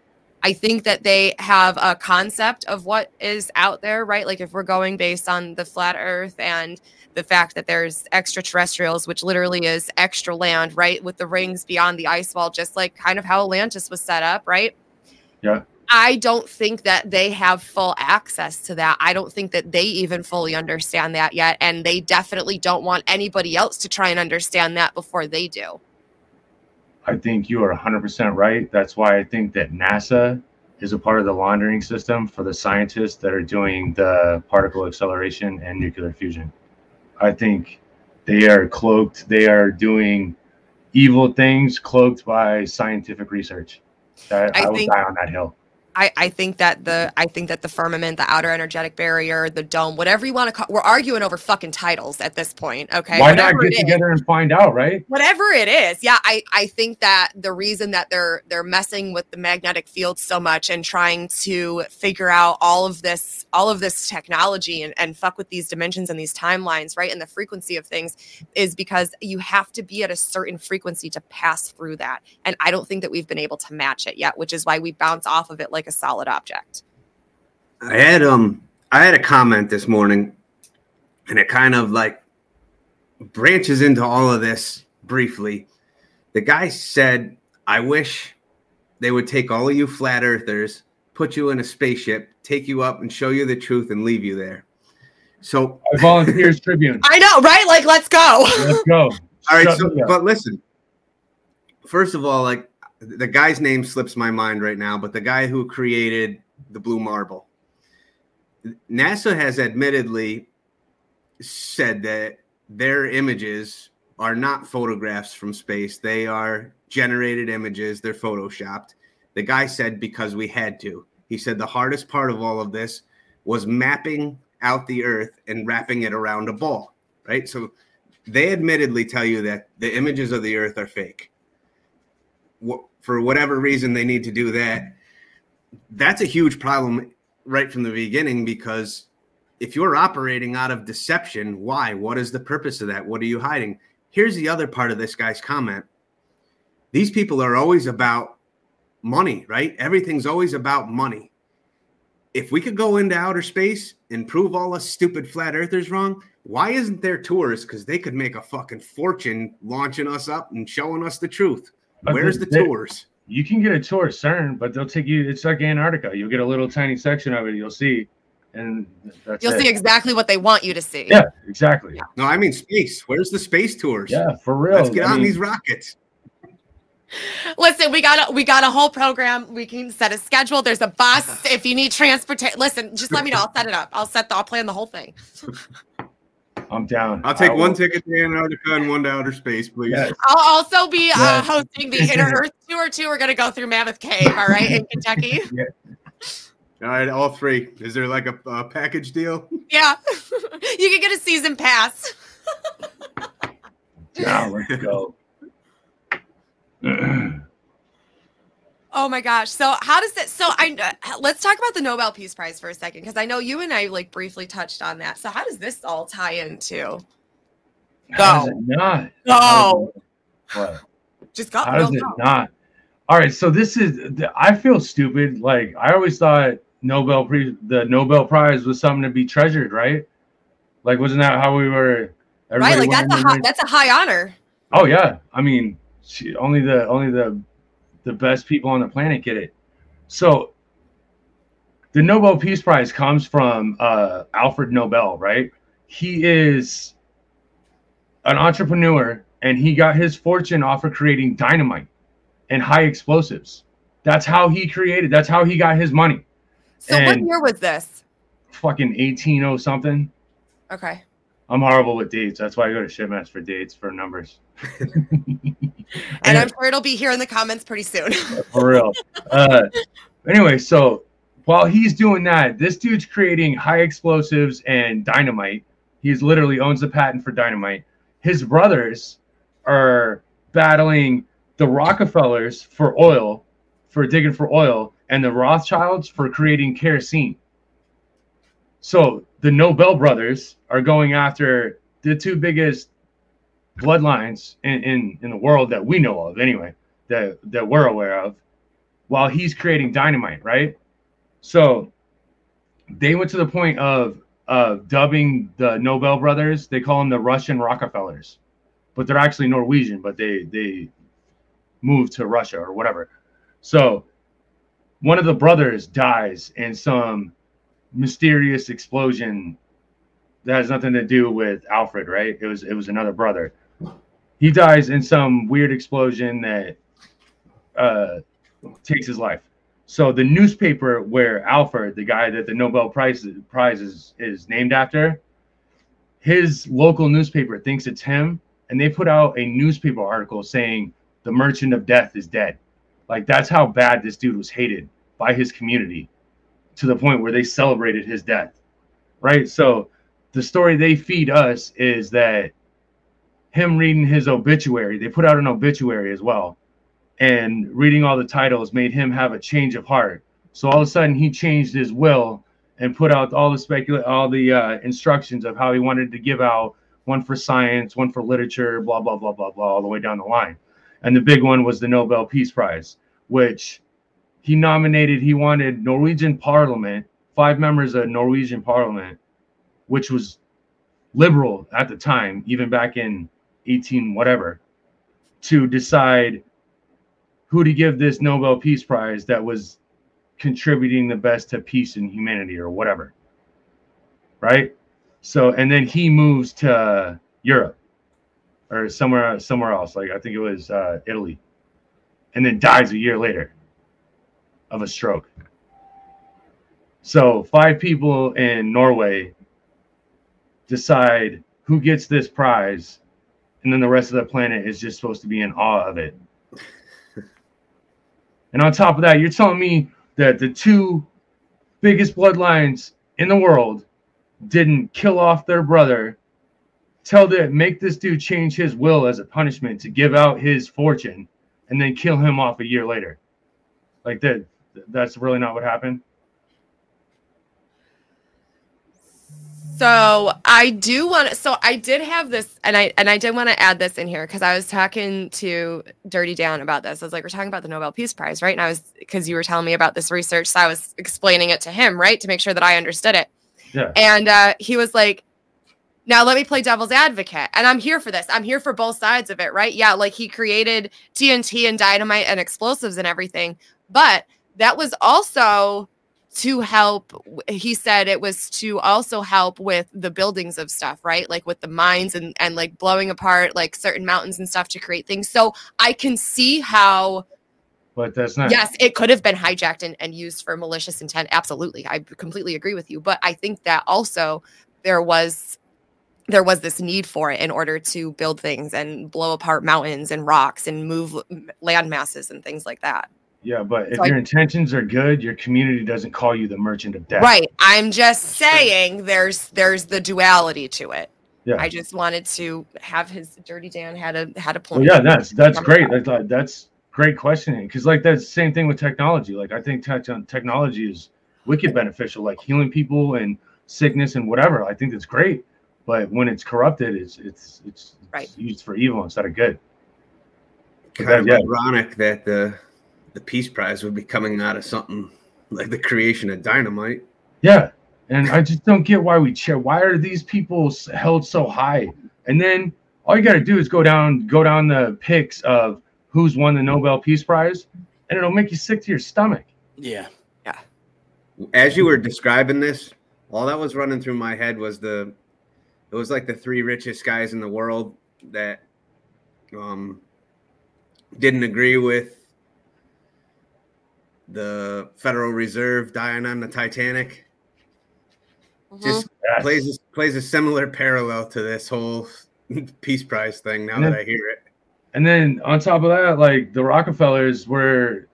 I think that they have a concept of what is out there, right? Like if we're going based on the flat earth and the fact that there's extraterrestrials, which literally is extra land, right? With the rings beyond the ice wall, just like kind of how Atlantis was set up, right? Yeah. I don't think that they have full access to that. I don't think that they even fully understand that yet. And they definitely don't want anybody else to try and understand that before they do. I think you are 100% right. That's why I think that NASA is a part of the laundering system for the scientists that are doing the particle acceleration and nuclear fusion. I think they are cloaked, they are doing evil things cloaked by scientific research. I I, will think- die on that hill. I, I think that the I think that the firmament, the outer energetic barrier, the dome, whatever you want to call, we're arguing over fucking titles at this point. Okay, Why not Whatever get it is. together and find out, right? whatever it is yeah i i think that the reason that they're they're messing with the magnetic field so much and trying to figure out all of this all of this technology and, and fuck with these dimensions and these timelines right and the frequency of things is because you have to be at a certain frequency to pass through that and i don't think that we've been able to match it yet which is why we bounce off of it like a solid object I had um I had a comment this morning, and it kind of like branches into all of this briefly. The guy said, "I wish they would take all of you flat earthers, put you in a spaceship, take you up, and show you the truth, and leave you there." So, I volunteer as Tribune. i know right like let's go Let's go. all right. So, but listen. First of all, like the guy's name slips my mind right now, but the guy who created the blue marble. NASA has admittedly said that their images are not photographs from space. They are generated images, they're photoshopped. The guy said because we had to. He said the hardest part of all of this was mapping out the earth and wrapping it around a ball, right? So they admittedly tell you that the images of the earth are fake. Wh- For whatever reason, they need to do that. That's a huge problem right from the beginning because if you're operating out of deception, why? What is the purpose of that? What are you hiding? Here's the other part of this guy's comment. These people are always about money, right? Everything's always about money. If we could go into outer space and prove all us stupid flat earthers wrong, why isn't there tours? Because they could make a fucking fortune launching us up and showing us the truth. But Where's the they- tours? You can get a tour at CERN, but they'll take you. It's like Antarctica. You'll get a little tiny section of it. You'll see, and that's you'll it. see exactly what they want you to see Yeah, exactly. No, I mean space. Where's the space tours? Yeah, for real. Let's get I on mean, these rockets. Listen, we got a we got a whole program. We can set a schedule. There's a bus if you need transportation. Listen, just let me know. I'll set it up. I'll set the. I'll plan the whole thing. I'm down. I'll take I one will- ticket to Antarctica and one to outer space, please. Yes. I'll also be uh, hosting the Inner Earth tour too. We're gonna go through Mammoth Cave. All right, in Kentucky. All right, all three. Is there like a, a package deal? Yeah, you can get a season pass. Now let's go. Oh my gosh. So how does it? So I let's talk about the Nobel Peace Prize for a second because I know you and I like briefly touched on that. So how does this all tie into? How does it not? Go. What? Just go. How does it go. not? All right, so this is. I feel stupid. Like I always thought Nobel pre the Nobel Prize was something to be treasured, right? Like wasn't that how we were? Right, everybody like that's a high, that's a high honor. Oh yeah, I mean, she, only the only the the best people on the planet get it. So the Nobel Peace Prize comes from uh, Alfred Nobel, right? He is an entrepreneur, and he got his fortune off of creating dynamite and high explosives. That's how he created. That's how he got his money. So what year was this? Fucking eighteen oh something. Okay. I'm horrible with dates. That's why I go to Shipmats for dates for numbers. And I'm sure it'll be here in the comments pretty soon. for real. Uh, anyway, so while he's doing that, this dude's creating high explosives and dynamite. He's literally owns the patent for dynamite. His brothers are battling the Rockefellers for oil, for digging for oil, and the Rothschilds for creating kerosene. So the Nobel brothers are going after the two biggest bloodlines in, in, in the world that we know of, anyway, that, that we're aware of, while he's creating dynamite, right? So they went to the point of of dubbing the Nobel brothers. They call them the Russian Rockefellers, but they're actually Norwegian. But they they moved to Russia or whatever. So one of the brothers dies in some mysterious explosion that has nothing to do with Alfred, right? It was it was another brother. He dies in some weird explosion that uh, takes his life. So the newspaper where Alfred, the guy that the Nobel Prize Prize is, is named after, his local newspaper thinks it's him, and they put out a newspaper article saying the Merchant of Death is dead. Like that's how bad this dude was hated by his community, to the point where they celebrated his death. Right. So the story they feed us is that him reading his obituary, they put out an obituary as well and reading all the titles made him have a change of heart. So all of a sudden he changed his will and put out all the specula- all the uh, instructions of how he wanted to give out one for science, one for literature, blah blah blah blah blah, all the way down the line. And the big one was the Nobel Peace Prize, which he nominated. He wanted Norwegian Parliament, five members of Norwegian Parliament, which was liberal at the time, even back in 18 whatever, to decide who to give this Nobel Peace Prize that was contributing the best to peace and humanity or whatever. Right? So and then he moves to Europe or somewhere somewhere else. Like I think it was uh, Italy. And then dies a year later of a stroke. So five people in Norway decide who gets this prize, and then the rest of the planet is just supposed to be in awe of it. And on top of that, you're telling me that the two biggest bloodlines in the world didn't kill off their brother, tell the make this dude change his will as a punishment to give out his fortune, and then kill him off a year later. Like that that's really not what happened. So I do want to. So I did have this, and I and I did want to add this in here because I was talking to Dirty Dan about this. I was like, we're talking about the Nobel Peace Prize, right? And I was because you were telling me about this research, so I was explaining it to him, right, to make sure that I understood it. Yeah. And uh, he was like, now let me play devil's advocate. And I'm here for this. I'm here for both sides of it, right? Yeah, like he created TNT and dynamite and explosives and everything, but that was also to help he said it was to also help with the buildings of stuff right? Like with the mines and and like blowing apart like certain mountains and stuff to create things. So i can see how But that's not yes it could have been hijacked and, and used for malicious intent. Absolutely. I completely agree with you. But i think that also there was there was this need for it in order to build things and blow apart mountains and rocks and move land masses and things like that Yeah, but if So I- your intentions are good, your community doesn't call you the merchant of death. Right. I'm just saying there's there's the duality to it. Yeah. I just wanted to have his dirty Dan had a had a Well, point. yeah, that's that's great. That's like, that's great questioning because like that's the same thing with technology. Like I think tech, um, technology is wicked beneficial, like healing people and sickness and whatever. I think that's great. But when it's corrupted, it's it's it's, Right. it's used for evil instead of good. Kind of Yeah. ironic that the the Peace Prize would be coming out of something like the creation of dynamite. Yeah, and I just don't get why we cheer. Why are these people held so high? And then all you got to do is go down, go down the picks of who's won the Nobel Peace Prize, and it'll make you sick to your stomach. Yeah, yeah. As you were describing this, all that was running through my head was the it was like the three richest guys in the world that um didn't agree with the Federal Reserve dying on the Titanic. Mhm. Just Yes. plays plays a similar parallel to this whole peace prize thing. Now And that I hear it, And then on top of that, like the Rockefellers were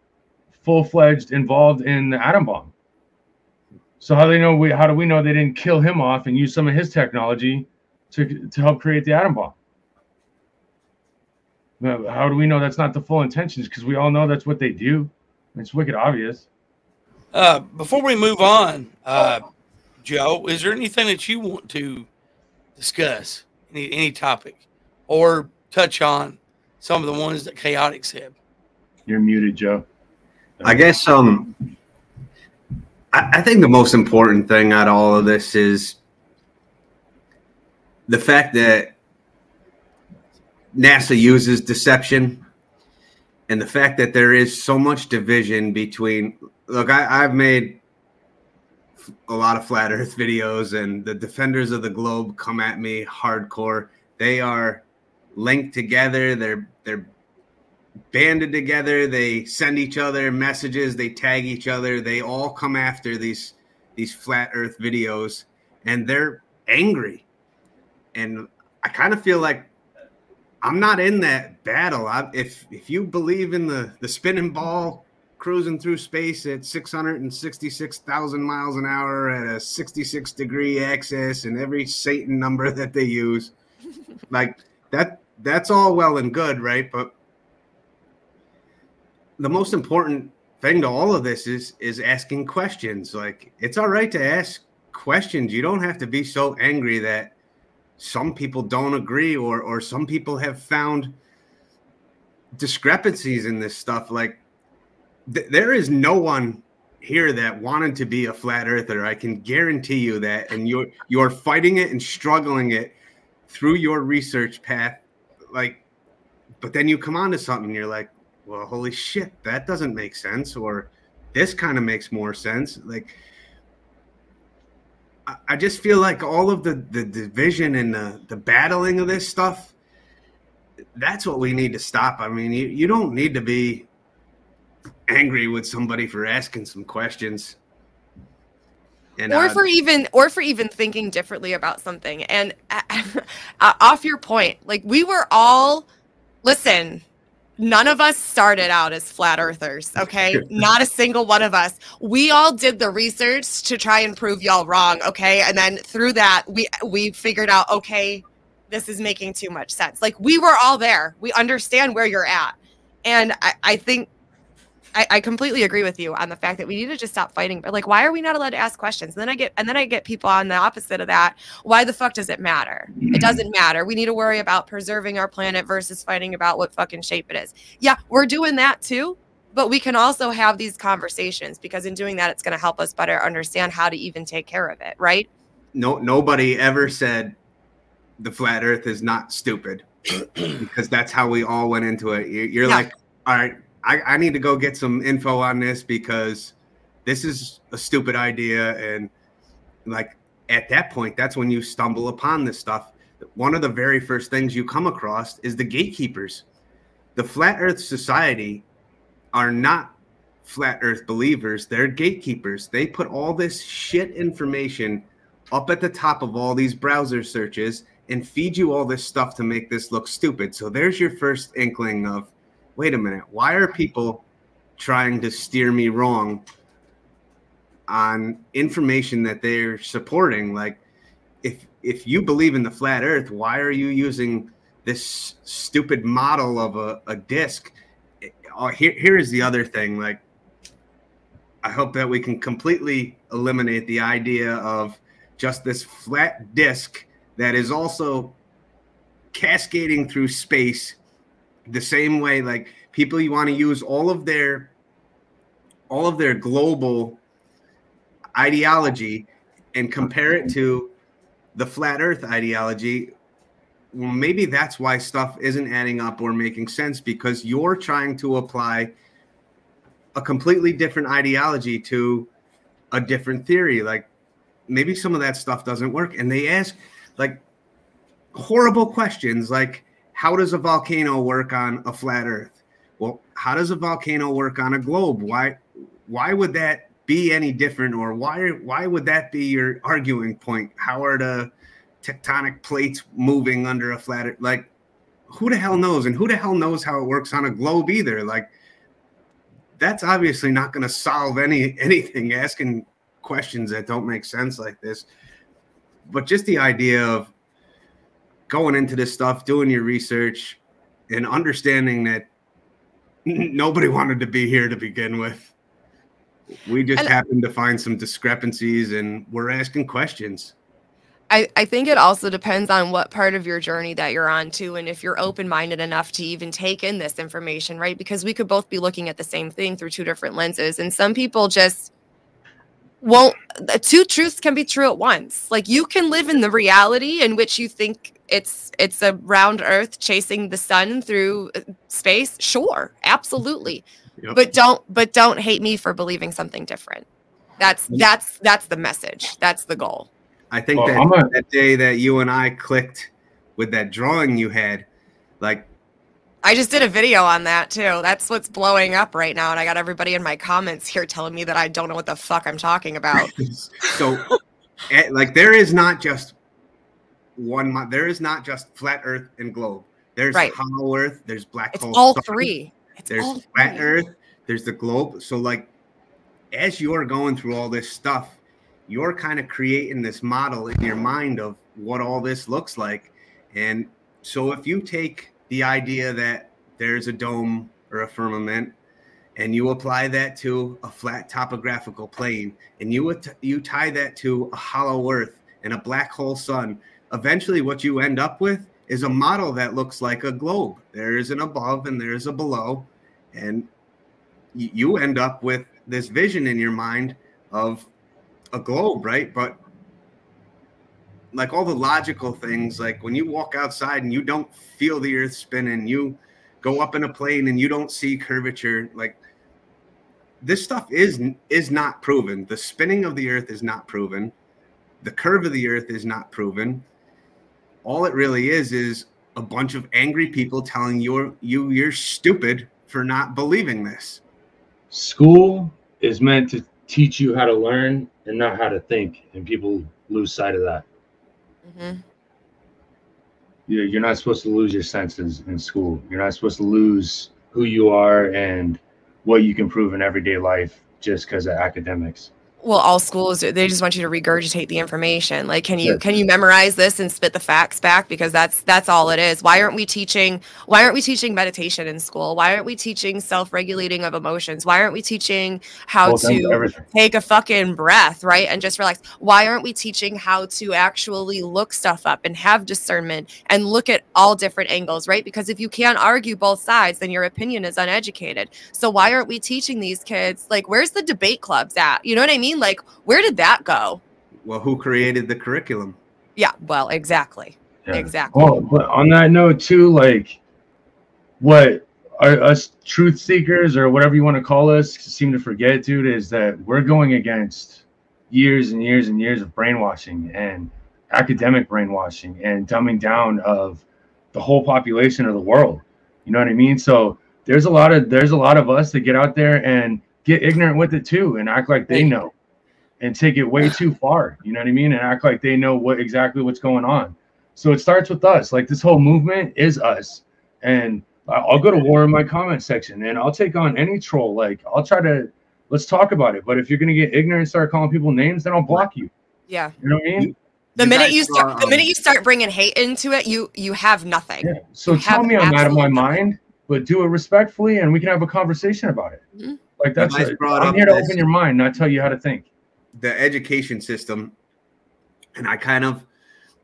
full fledged involved in the atom bomb. So how do they know we how do we know they didn't kill him off and use some of his technology to to help create the atom bomb? How do we know that's not the full intentions? Because we all know that's what they do. It's wicked obvious. Uh, before we move on, uh, Joe, is there anything that you want to discuss? Any any topic, or touch on some of the ones that Chaotic said? You're muted, Joe. I guess um, I, I think the most important thing out of all of this is the fact that NASA uses deception, and the fact that there is so much division between. Look, I, I've made a lot of flat Earth videos, and the defenders of the globe come at me hardcore. They are linked together. They're they're banded together. They send each other messages. They tag each other. They all come after these these flat Earth videos, and they're angry. And I kind of feel like I'm not in that battle. I, if if you believe in the the spinning ball cruising through space at 666,000 miles an hour at a 66 degree axis and every Satan number that they use, like that that's all well and good, right? But the most important thing to all of this is is asking questions. Like it's all right to ask questions. You don't have to be so angry that some people don't agree or or some people have found discrepancies in this stuff. Like th- there is no one here that wanted to be a flat earther. I can guarantee you that. And you're you're fighting it and struggling it through your research path like but then you come on to something you're like well holy shit that doesn't make sense or this kind of makes more sense. Like I- just feel like all of the the division and the the battling of this stuff that's what we need to stop. I mean, you, you don't need to be angry with somebody for asking some questions. And or uh, for even or for even thinking differently about something and uh, off your point like we were all listen none of us started out as flat earthers okay? Not a single one of us. We all did the research to try and prove y'all wrong okay? And then through that we we figured out okay this is making too much sense. Like we were all there. We understand where you're at. And i, I think I, I completely agree with you on the fact that we need to just stop fighting. But like, why are we not allowed to ask questions? And then I get and then I get people on the opposite of that. Why the fuck does it matter? It mm-hmm. doesn't matter. We need to worry about preserving our planet versus fighting about what fucking shape it is. Yeah, we're doing that too. But we can also have these conversations because in doing that, it's going to help us better understand how to even take care of it, right? no nobody ever said the flat Earth is not stupid because that's how we all went into it. You- You're Yeah. like, all right, I, I need to go get some info on this because this is a stupid idea, and like at that point, that's when you stumble upon this stuff. One of the very first things you come across is the gatekeepers. The Flat Earth Society are not flat earth believers they're gatekeepers they put all this shit information up at the top of all these browser searches and feed you all this stuff to make this look stupid so there's your first inkling of wait a minute why are people trying to steer me wrong on information that they're supporting? Like if if you believe in the flat earth why are you using this stupid model of a, a disc uh, here, here is the other thing like i hope that we can completely eliminate the idea of just this flat disc that is also cascading through space the same way like people you want to use all of their all of their global ideology and compare it to the flat earth ideology well maybe that's why stuff isn't adding up or making sense because you're trying to apply a completely different ideology to a different theory. Like maybe some of that stuff doesn't work and they ask like horrible questions like how does a volcano work on a flat earth? Well how does a volcano work on a globe? Why why would that be any different or why why would that be your arguing point? How are the tectonic plates moving under a flat earth? Like who the hell knows? And who the hell knows how it works on a globe either? Like that's obviously not going to solve any anything asking questions that don't make sense like this. But just the idea of going into this stuff doing your research and understanding that nobody wanted to be here to begin with. We just And- happened to find some discrepancies and we're asking questions. I, I think it also depends on what part of your journey that you're on too and if you're open-minded enough to even take in this information right? Because we could both be looking at the same thing through two different lenses and some people just won't the two truths can be true at once. Like you can live in the reality in which you think it's it's a round earth chasing the sun through uh, space sure absolutely Yep. but don't but don't hate me for believing something different that's that's that's the message that's the goal I think Well, that a- that day that you and I clicked with that drawing you had, like I just did a video on that too. That's what's blowing up right now. And I got everybody in my comments here telling me that I don't know what the fuck I'm talking about. so, eh, like there is not just one. mo- There is not just flat Earth and globe. There's Right. hollow Earth. There's black It's hole. all three. It's There's all flat three. Earth. There's the globe. So like, as you're going through all this stuff, you're kind of creating this model in your mind of what all this looks like. And so if you take the idea that there's a dome or a firmament and you apply that to a flat topographical plane and you you tie that to a hollow earth and a black hole sun eventually what you end up with is a model that looks like a globe. There is an above and there's a below. And you end up with this vision in your mind of a globe right? But like all the logical things like when you walk outside and you don't feel the earth spinning you go up in a plane and you don't see curvature like this stuff is is not proven. The spinning of the earth is not proven. The curve of the earth is not proven all it really is is a bunch of angry people telling you you you're stupid for not believing this School is meant to teach you how to learn and not how to think, and people lose sight of that. Mhm. You- You're not supposed to lose your senses in school. You're not supposed to lose who you are and what you can prove in everyday life just because of academics. Well, all schools they just want you to regurgitate the information. Like, can you Yeah. can you memorize this and spit the facts back? Because that's that's all it is. Why aren't we teaching? Why aren't we teaching meditation in school? Why aren't we teaching self regulating of emotions? Why aren't we teaching how Well, to take a fucking breath, right? And just relax. Why aren't we teaching how to actually look stuff up and have discernment and look at all different angles, right? Because if you can't argue both sides, then your opinion is uneducated. So why aren't we teaching these kids like where's the debate clubs at? You know what I mean? Like where did that go? well who created the curriculum Yeah, well, exactly. Yeah. Exactly. Well, but on that note too, like what are us truth seekers or whatever you want to call us seem to forget, dude, is that we're going against years and years and years of brainwashing and academic brainwashing and dumbing down of the whole population of the world. You know what I mean? So there's a lot of there's a lot of us that get out there and get ignorant with it too and act like they know and take it way too far. You know what I mean? And act like they know what exactly what's going on. So it starts with us. Like this whole movement is us. And I'll go to war in my comment section and I'll take on any troll. Like I'll try to let's talk about it. But if you're gonna get ignorant and start calling people names, then I'll block you. Yeah. You know what I mean? The You minute you saw, start the um, minute you start bringing hate into it, you you have nothing. Yeah. So You tell me I'm out of my absolutely mind, but do it respectfully and we can have a conversation about it. Mhm. Like that's guys it. brought I'm up here to open your mind, not tell you how to think. the education system and i kind of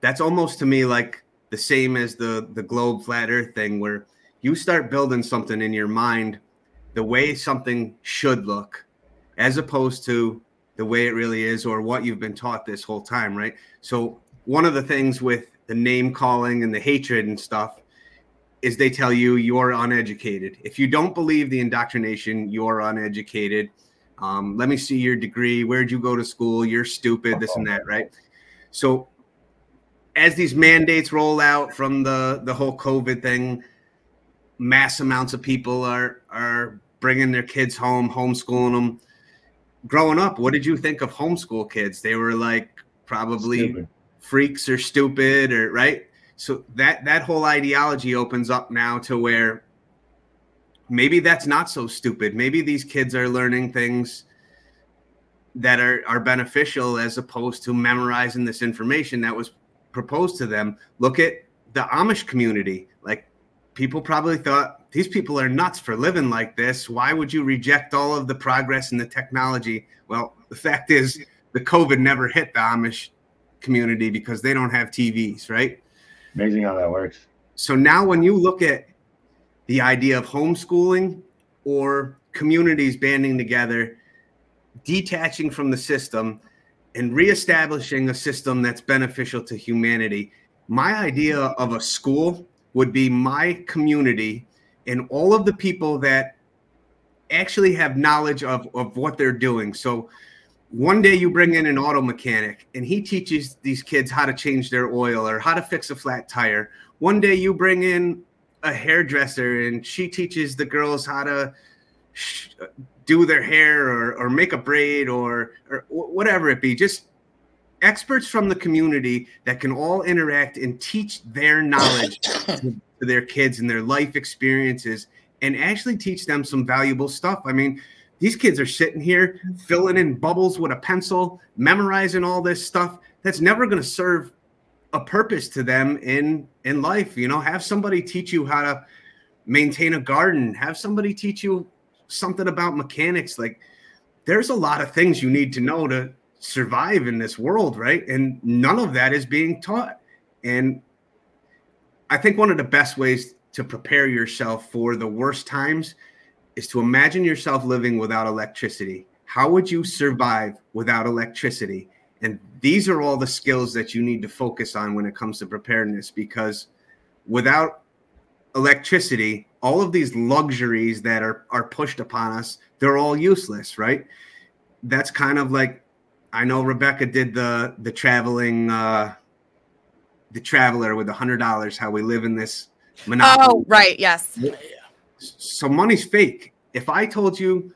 that's almost to me like the same as the the globe flat earth thing where you start building something in your mind the way something should look as opposed to the way it really is or what you've been taught this whole time right so one of the things with the name calling and the hatred and stuff is they tell you you're uneducated if you don't believe the indoctrination you're uneducated um, let me see your degree. Where'd you go to school? You're stupid, this and that, right? So, as these mandates roll out from the the whole COVID thing, mass amounts of people are are bringing their kids home, homeschooling them. Growing up, what did you think of homeschool kids? They were like probably Stupid. freaks or stupid or right. So that that whole ideology opens up now to where maybe that's not so stupid. Maybe these kids are learning things that are, are beneficial as opposed to memorizing this information that was proposed to them. Look at the Amish community. Like people probably thought these people are nuts for living like this. Why would you reject all of the progress and the technology? Well, the fact is the COVID never hit the Amish community because they don't have TVs, right? Amazing how that works. So now when you look at the idea of homeschooling or communities banding together, detaching from the system, and reestablishing a system that's beneficial to humanity. My idea of a school would be my community and all of the people that actually have knowledge of, of what they're doing. So one day you bring in an auto mechanic and he teaches these kids how to change their oil or how to fix a flat tire. One day you bring in a hairdresser and she teaches the girls how to sh- do their hair or, or make a braid or, or whatever it be just experts from the community that can all interact and teach their knowledge to, their kids and their life experiences and actually teach them some valuable stuff. I mean these kids are sitting here filling in bubbles with a pencil memorizing all this stuff that's never going to serve a purpose to them in in life you know? Have somebody teach you how to maintain a garden. Have somebody teach you something about mechanics. Like there's a lot of things you need to know to survive in this world right? And none of that is being taught. And i think one of the best ways to prepare yourself for the worst times is to imagine yourself living without electricity. How would you survive without electricity? And these are all the skills that you need to focus on when it comes to preparedness because without electricity, all of these luxuries that are, are pushed upon us, they're all useless, right? That's kind of like I know Rebecca did the the traveling uh the traveler with a hundred dollars, how we live in this monopoly. Oh, right, yes. So money's fake. If I told you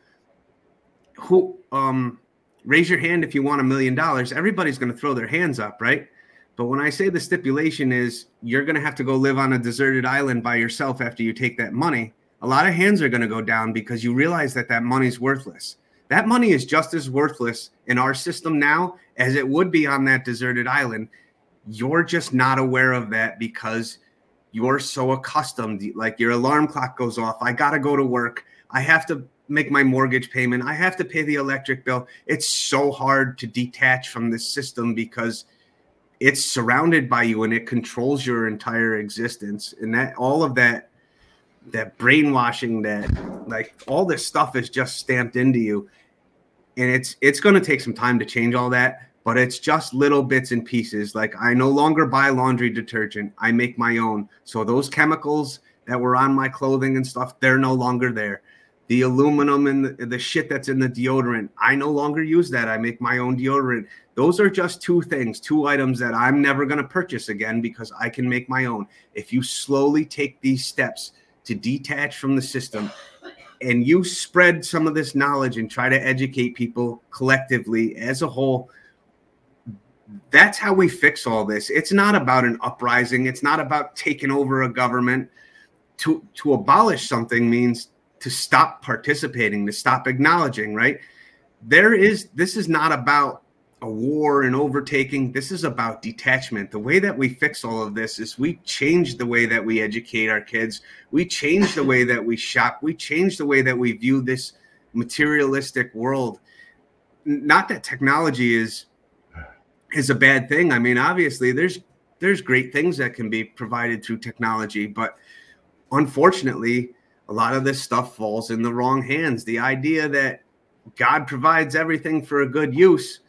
who um raise your hand if you want a million dollars, everybody's going to throw their hands up, right? But when I say the stipulation is you're going to have to go live on a deserted island by yourself after you take that money, a lot of hands are going to go down because you realize that that money's worthless. That money is just as worthless in our system now as it would be on that deserted island. You're just not aware of that because you're so accustomed. Like your alarm clock goes off. I got to go to work. I have to make my mortgage payment. I have to pay the electric bill. It's so hard to detach from this system because it's surrounded by you and it controls your entire existence. And that all of that that brainwashing that like all this stuff is just stamped into you. And it's it's going to take some time to change all that, but it's just little bits and pieces. Like I no longer buy laundry detergent. I make my own. So those chemicals that were on my clothing and stuff, they're no longer there the aluminum and the, the, shit that's in the deodorant. I no longer use that. I make my own deodorant. Those are just two things, two items that I'm never going to purchase again because I can make my own. If you slowly take these steps to detach from the system and you spread some of this knowledge and try to educate people collectively as a whole, that's how we fix all this. It's not about an uprising, it's not about taking over a government. To, to abolish something means to stop participating, to stop acknowledging, right? There is, this is not about a war and overtaking. This is about detachment. The way that we fix all of this is we change the way that we educate our kids. We change the way that we shop. We change the way that we view this materialistic world. Not that technology is is a bad thing. I mean, obviously there's there's great things that can be provided through technology, but unfortunately, a lot of this stuff falls in the wrong hands. The idea that God provides everything for a good use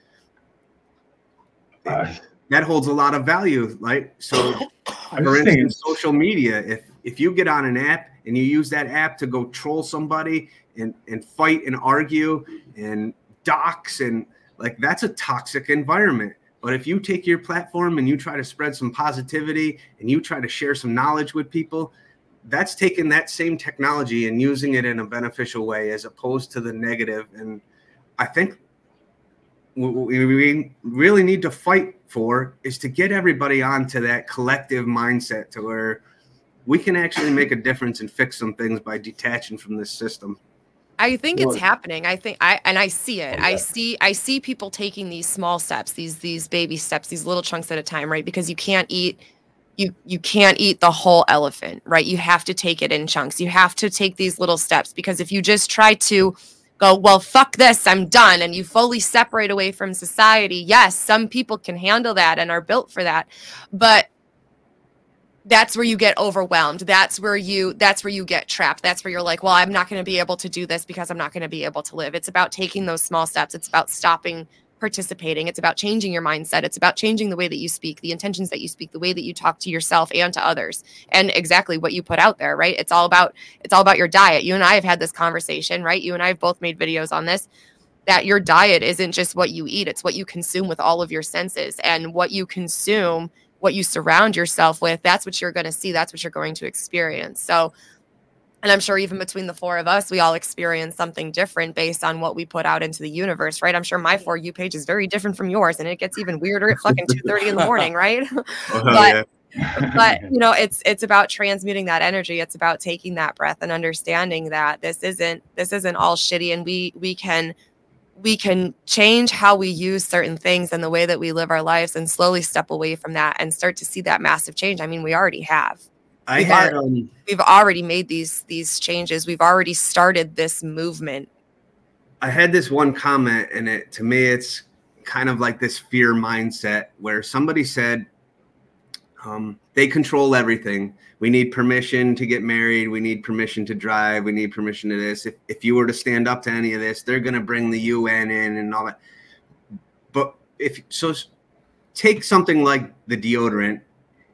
that holds a lot of value. Like so, for instance, social media. If if you get on an app and you use that app to go troll somebody and and fight and argue and dox and like that's a toxic environment. But if you take your platform and you try to spread some positivity and you try to share some knowledge with people, that's taking that same technology and using it in a beneficial way as opposed to the negative and i think we, we really need to fight for is to get everybody onto that collective mindset to where we can actually make a difference and fix some things by detaching from this system. I think it's happening. I think I and I see it. I see I see people taking these small steps, these these baby steps, these little chunks at a time, right? Because you can't eat you you can't eat the whole elephant, right? You have to take it in chunks. You have to take these little steps because if you just try to go, well, fuck this, I'm done, and you fully separate away from society, yes, some people can handle that and are built for that. But that's where you get overwhelmed. That's where you that's where you get trapped. That's where you're like well i'm not going to be able to do this because i'm not going to be able to live. It's about taking those small steps. It's about stopping participating. It's about changing your mindset. It's about changing the way that you speak the intentions that you speak the way that you talk to yourself and to others and exactly what you put out there right? It's all about it's all about your diet. You and i have had this conversation right? You and i have both made videos on this that your diet isn't just what you eat. It's what you consume with all of your senses and what you consume what you surround yourself with, that's what you're going to see. That's what you're going to experience. So, and I'm sure even between the four of us, we all experience something different based on what we put out into the universe, right? I'm sure my for you page is very different from yours, and it gets even weirder at fucking two thirty in the morning, right? Oh, but- but you know it's it's about transmuting that energy. It's about taking that breath and understanding that this isn't this isn't all shitty and we we can we can change how we use certain things and the way that we live our lives and slowly step away from that and start to see that massive change. I mean we already have I We've had already- um, we've already made these these changes we've already started this movement I had this one comment, and it to me, it's kind of like this fear mindset where somebody said, um, "They control everything. We need permission to get married. We need permission to drive. We need permission to this. If if you were to stand up to any of this, they're going to bring the UN in and all that." But if so, take something like the deodorant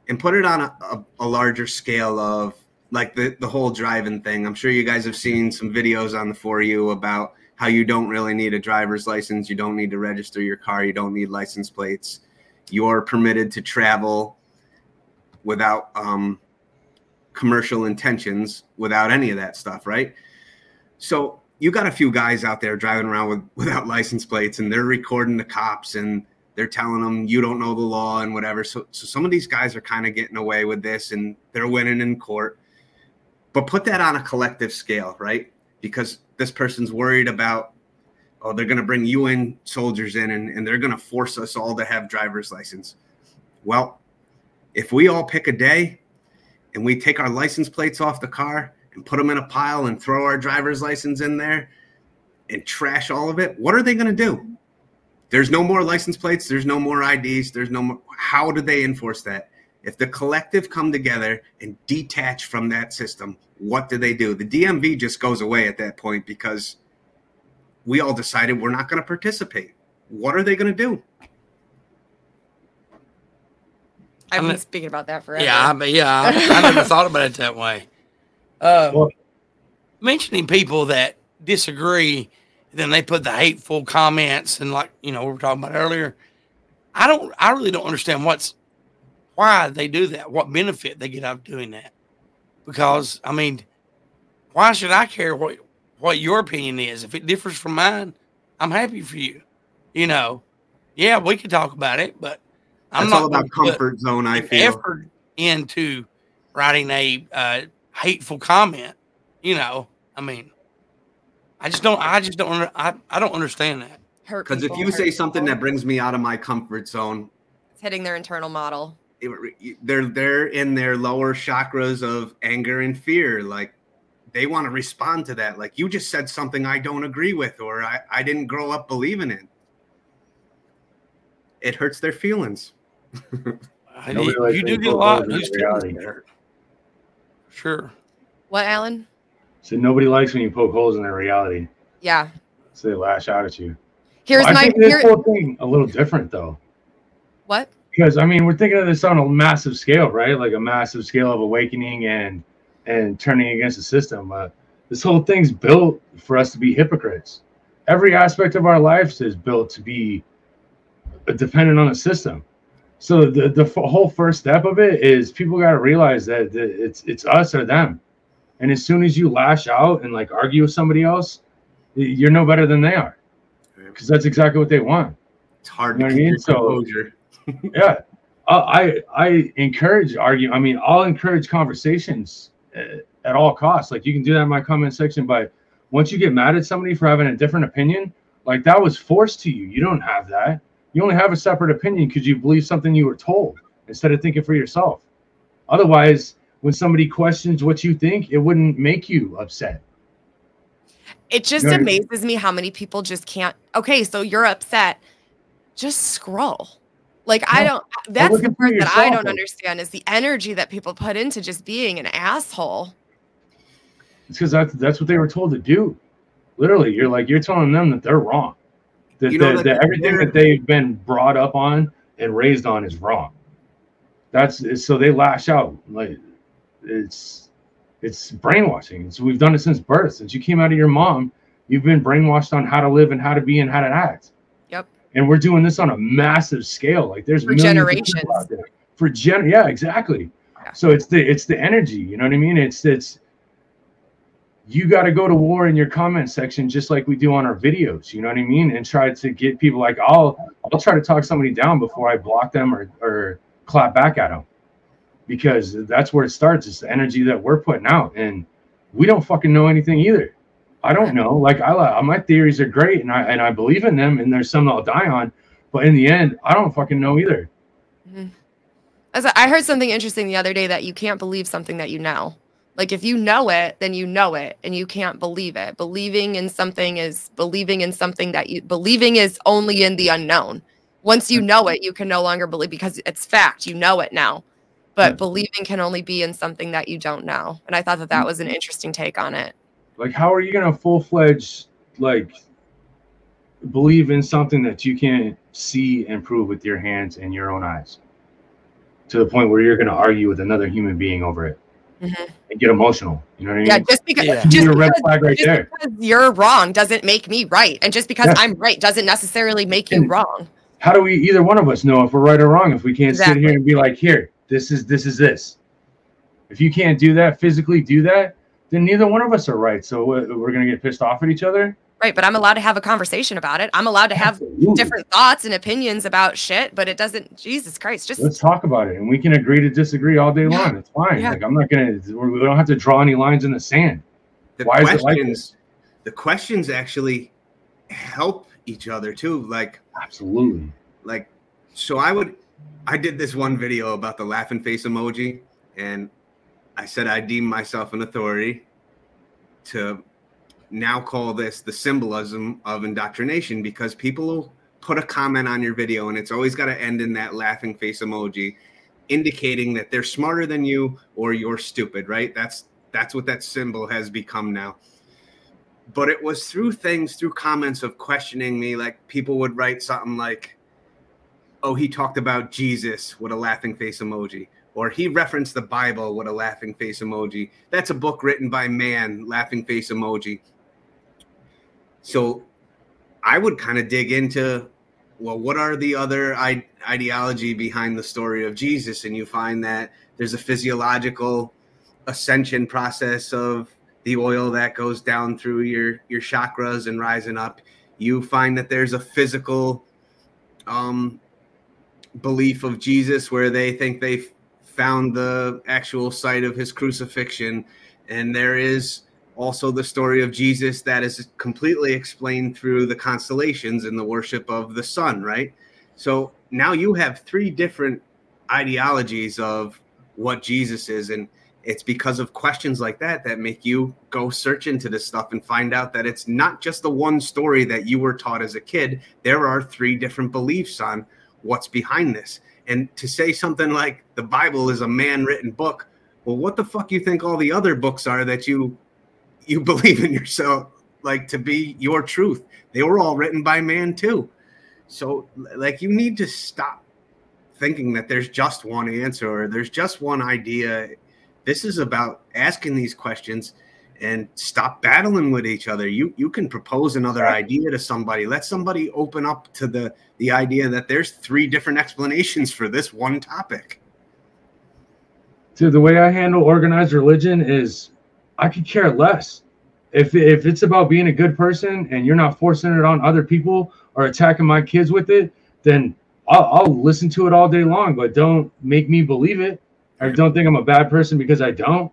and put it on a, a, a larger scale of like the the whole driving thing. I'm sure you guys have seen some videos on the for you about how you don't really need a driver's license, you don't need to register your car, you don't need license plates. You're permitted to travel without um, commercial intentions, without any of that stuff, right? So you got a few guys out there driving around with without license plates, and they're recording the cops and they're telling them you don't know the law and whatever. So, so some of these guys are kind of getting away with this, and they're winning in court. But put that on a collective scale, right? Because this person's worried about, oh, they're going to bring UN soldiers in and, and they're going to force us all to have driver's license. Well, if we all pick a day and we take our license plates off the car and put them in a pile and throw our driver's license in there and trash all of it, what are they going to do? There's no more license plates. There's no more IDs. There's no more. How do they enforce that? If the collective come together and detach from that system, what do they do? The DMV just goes away at that point because we all decided we're not going to participate. What are they going to do? i've I'm been speaking about that forever Yeah, I, mean, yeah, I, I never thought about it that way. Uh, Well- mentioning people that disagree, then they put the hateful comments and like you know we were talking about earlier. I don't. I really don't understand what's why they do that. What benefit they get out of doing that? Because I mean, why should I care what what your opinion is if it differs from mine? I'm happy for you. You know, yeah, we could talk about it, but I'm That's not all about comfort zone. I feel. effort into writing a uh, hateful comment. You know, I mean, I just don't. I just don't. I, I don't understand that. Hurt Because if you hurt say something people. that brings me out of my comfort zone, it's hitting their internal model it, they're they're in their lower chakras of anger and fear. Like they want to respond to that. Like you just said something I don't agree with, or I, I didn't grow up believing in. It hurts their feelings. I- Nobody you likes you being do get a lot. over Whose in get hurt? Sure. what alan So nobody likes when you poke holes in their reality. yeah So they lash out at you. here's Well, my here, whole thing a little different though. what because I mean we're thinking of this on a massive scale, right? Like a massive scale of awakening and and turning against the system. Uh, this whole thing's built for us to be hypocrites. Every aspect of our lives is built to be dependent on a system. So the the whole first step of it is people got to realize that, that it's it's us or them. And as soon as you lash out and like argue with somebody else, you're no better than they are. Because that's exactly what they want. It's hard You know to what I mean? So- composure. yeah. I i encourage argue i mean i'll encourage conversations uh, at all costs. Like you can do that in my comment section but once you get mad at somebody for having a different opinion like that was forced to you. You don't have that. You only have a separate opinion because you believe something you were told instead of thinking for yourself. Otherwise when somebody questions what you think it wouldn't make you upset It just Right. amazes me how many people just can't. Okay, so you're upset. Just scroll. Like I don't. That's the part that I don't understand is the energy that people put into just being an asshole. It's because that's that's what they were told to do. Literally, you're like you're telling them that they're wrong. That, You know that, that that everything that they've been brought up on and raised on is wrong. That's so they lash out. Like it's it's brainwashing. So we've done it since birth. Since you came out of your mom, you've been brainwashed on how to live and how to be and how to act. Yep. And we're doing this on a massive scale. Like there's For generations. out there. For gen yeah, exactly. Yeah. So it's the it's the energy, you know what I mean? It's it's you got to go to war in your comment section just like we do on our videos you know what i mean and try to get people like i'll i'll try to talk somebody down before i block them or, or clap back at them because that's where it starts. It's the energy that we're putting out. And we don't fucking know anything either. I don't know. Like i uh, my theories are great and i and i believe in them and there's some i'll die on. But in the end i don't fucking know either. Mm-hmm. As I I heard something interesting the other day that you can't believe something that you know. Like if you know it, then you know it, and you can't believe it. Believing in something is believing in something that you believing is only in the unknown. Once you mm-hmm. know it, you can no longer believe because it's fact. You know it now, but Yeah. believing can only be in something that you don't know. And I thought that that was an interesting take on it. like how are you gonna full-fledged like believe in something that you can't see and prove with your hands and your own eyes to the point where you're gonna argue with another human being over it Mhm. and get emotional you know what i mean Yeah, just because Yeah. just You're red because- flag right just there because you're wrong doesn't make me right, and just because Yeah. I'm right doesn't necessarily make you wrong. how do we either one of us know if we're right or wrong if we can't sit here and be like here this is this is this if you can't do that physically do that then neither one of us are right so uh, we're gonna get pissed off at each other Right, but I'm allowed to have a conversation about it. I'm allowed to have Absolutely. different thoughts and opinions about shit, but it doesn't. Jesus Christ, just let's talk about it and we can agree to disagree all day Yeah. long it's fine Yeah. like i'm not gonna we don't have to draw any lines in the sand the Why is it like questions the questions actually help each other too like absolutely like so i would i did this one video about the laughing face emoji and i said i deem myself an authority to now call this the symbolism of indoctrination because people will put a comment on your video and it's always got to end in that laughing face emoji indicating that they're smarter than you or you're stupid right? That's that's what that symbol has become now. But it was through things through comments of questioning me like people would write something like oh he talked about jesus with a laughing face emoji. Or he referenced the bible with a laughing face emoji. That's a book written by man laughing face emoji. So i would kind of dig into well what are the other ideology behind the story of jesus? And you find that there's a physiological ascension process of the oil that goes down through your your chakras and rising up. You find that there's a physical um belief of jesus where they think they found the actual site of his crucifixion. And there is also the story of jesus that is completely explained through the constellations and the worship of the sun right? So now you have three different ideologies of what jesus is and it's because of questions like that that make you go search into this stuff and find out that it's not just the one story that you were taught as a kid. There are three different beliefs on what's behind this. And to say something like the bible is a man written book well what the fuck you think all the other books are that you you believe in yourself? Like to be your truth. They were all written by man too. So like you need to stop thinking that there's just one answer or there's just one idea. This is about asking these questions and stop battling with each other you you can propose another idea to somebody let somebody open up to the the idea that there's three different explanations for this one topic Dude, the way I handle organized religion is I could care less. If if it's about being a good person and you're not forcing it on other people or attacking my kids with it, then I'll, I'll listen to it all day long, but don't make me believe it. Or don't think I'm a bad person because I don't.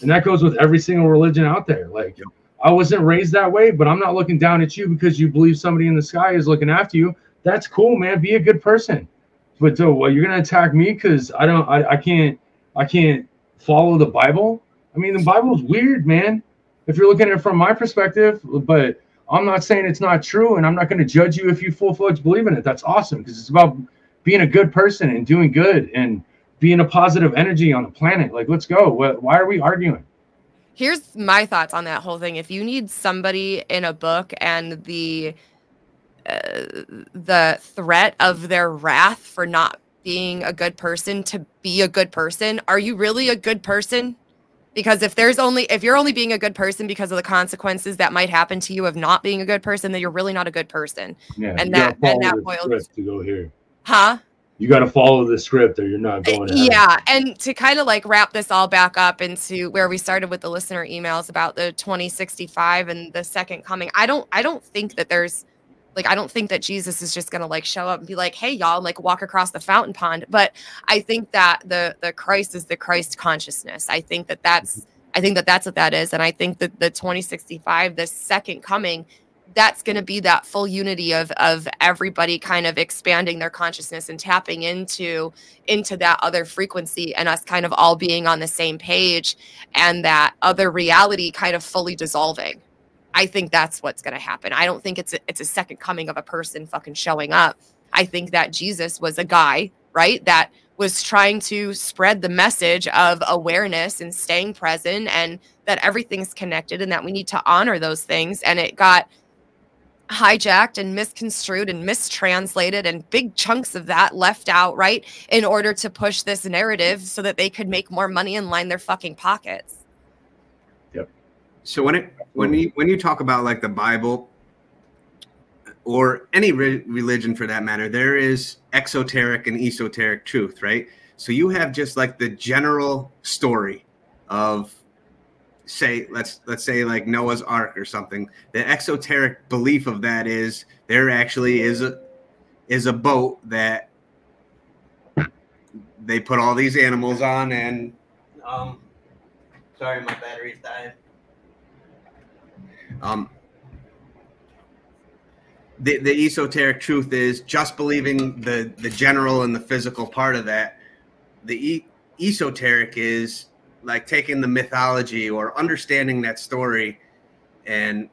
And that goes with every single religion out there. Like I wasn't raised that way, but I'm not looking down at you because you believe somebody in the sky is looking after you. That's cool, man. Be a good person. But so, well, you're gonna attack me because I don't, I, I can't, I can't follow the Bible. I mean, the Bible's weird, man. If you're looking at it from my perspective, but I'm not saying it's not true, and I'm not going to judge you if you full fledged believe in it. That's awesome because it's about being a good person and doing good and being a positive energy on the planet. Like, let's go. Why are we arguing? Here's my thoughts on that whole thing. If you need somebody in a book and the uh, the threat of their wrath for not being a good person to be a good person, are you really a good person? Because if there's only if you're only being a good person because of the consequences that might happen to you of not being a good person, then you're really not a good person. Yeah, And that- and that boils- to go here. Huh? You got to follow the script, or you're not uh, going. to. Yeah, and to kind of like wrap this all back up into where we started with the listener emails about the 2065 and the second coming. I don't I don't think that there's like I don't think that Jesus is just going to like show up and be like, "Hey y'all," and like walk across the fountain pond, but I think that the the Christ is the Christ consciousness. I think that that's I think that that's what that is and I think that the 2065 the second coming that's going to be that full unity of of everybody kind of expanding their consciousness and tapping into into that other frequency and us kind of all being on the same page and that other reality kind of fully dissolving. I think that's what's going to happen. I don't think it's a, it's a second coming of a person fucking showing up. I think that jesus was a guy right that was trying to spread the message of awareness and staying present and that everything's connected and that we need to honor those things. And it got hijacked and misconstrued and mistranslated and big chunks of that left out right in order to push this narrative so that they could make more money and line their fucking pockets Yep. So when it when hmm. you when you talk about like the Bible or any re- religion for that matter, there is exoteric and esoteric truth, right? So you have just like the general story of say let's let's say like Noah's Ark or something. The exoteric belief of that is there actually is a is a boat that they put all these animals on and um sorry my battery's dying. Um, the, the esoteric truth is just believing the, the general and the physical part of that. The e- esoteric is like taking the mythology or understanding that story and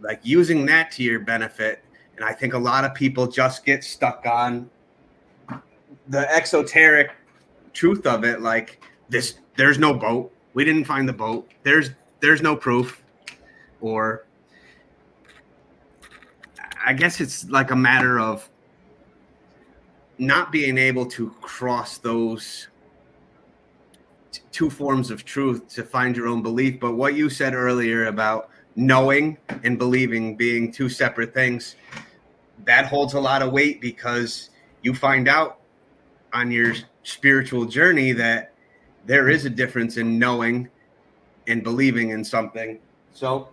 like using that to your benefit. And I think a lot of people just get stuck on the exoteric truth of it. Like this, there's no boat. We didn't find the boat. There's there's no proof or I guess it's like a matter of not being able to cross those two forms of truth to find your own belief. But what you said earlier about knowing and believing being two separate things, that holds a lot of weight because you find out on your spiritual journey that there is a difference in knowing and believing in something. So,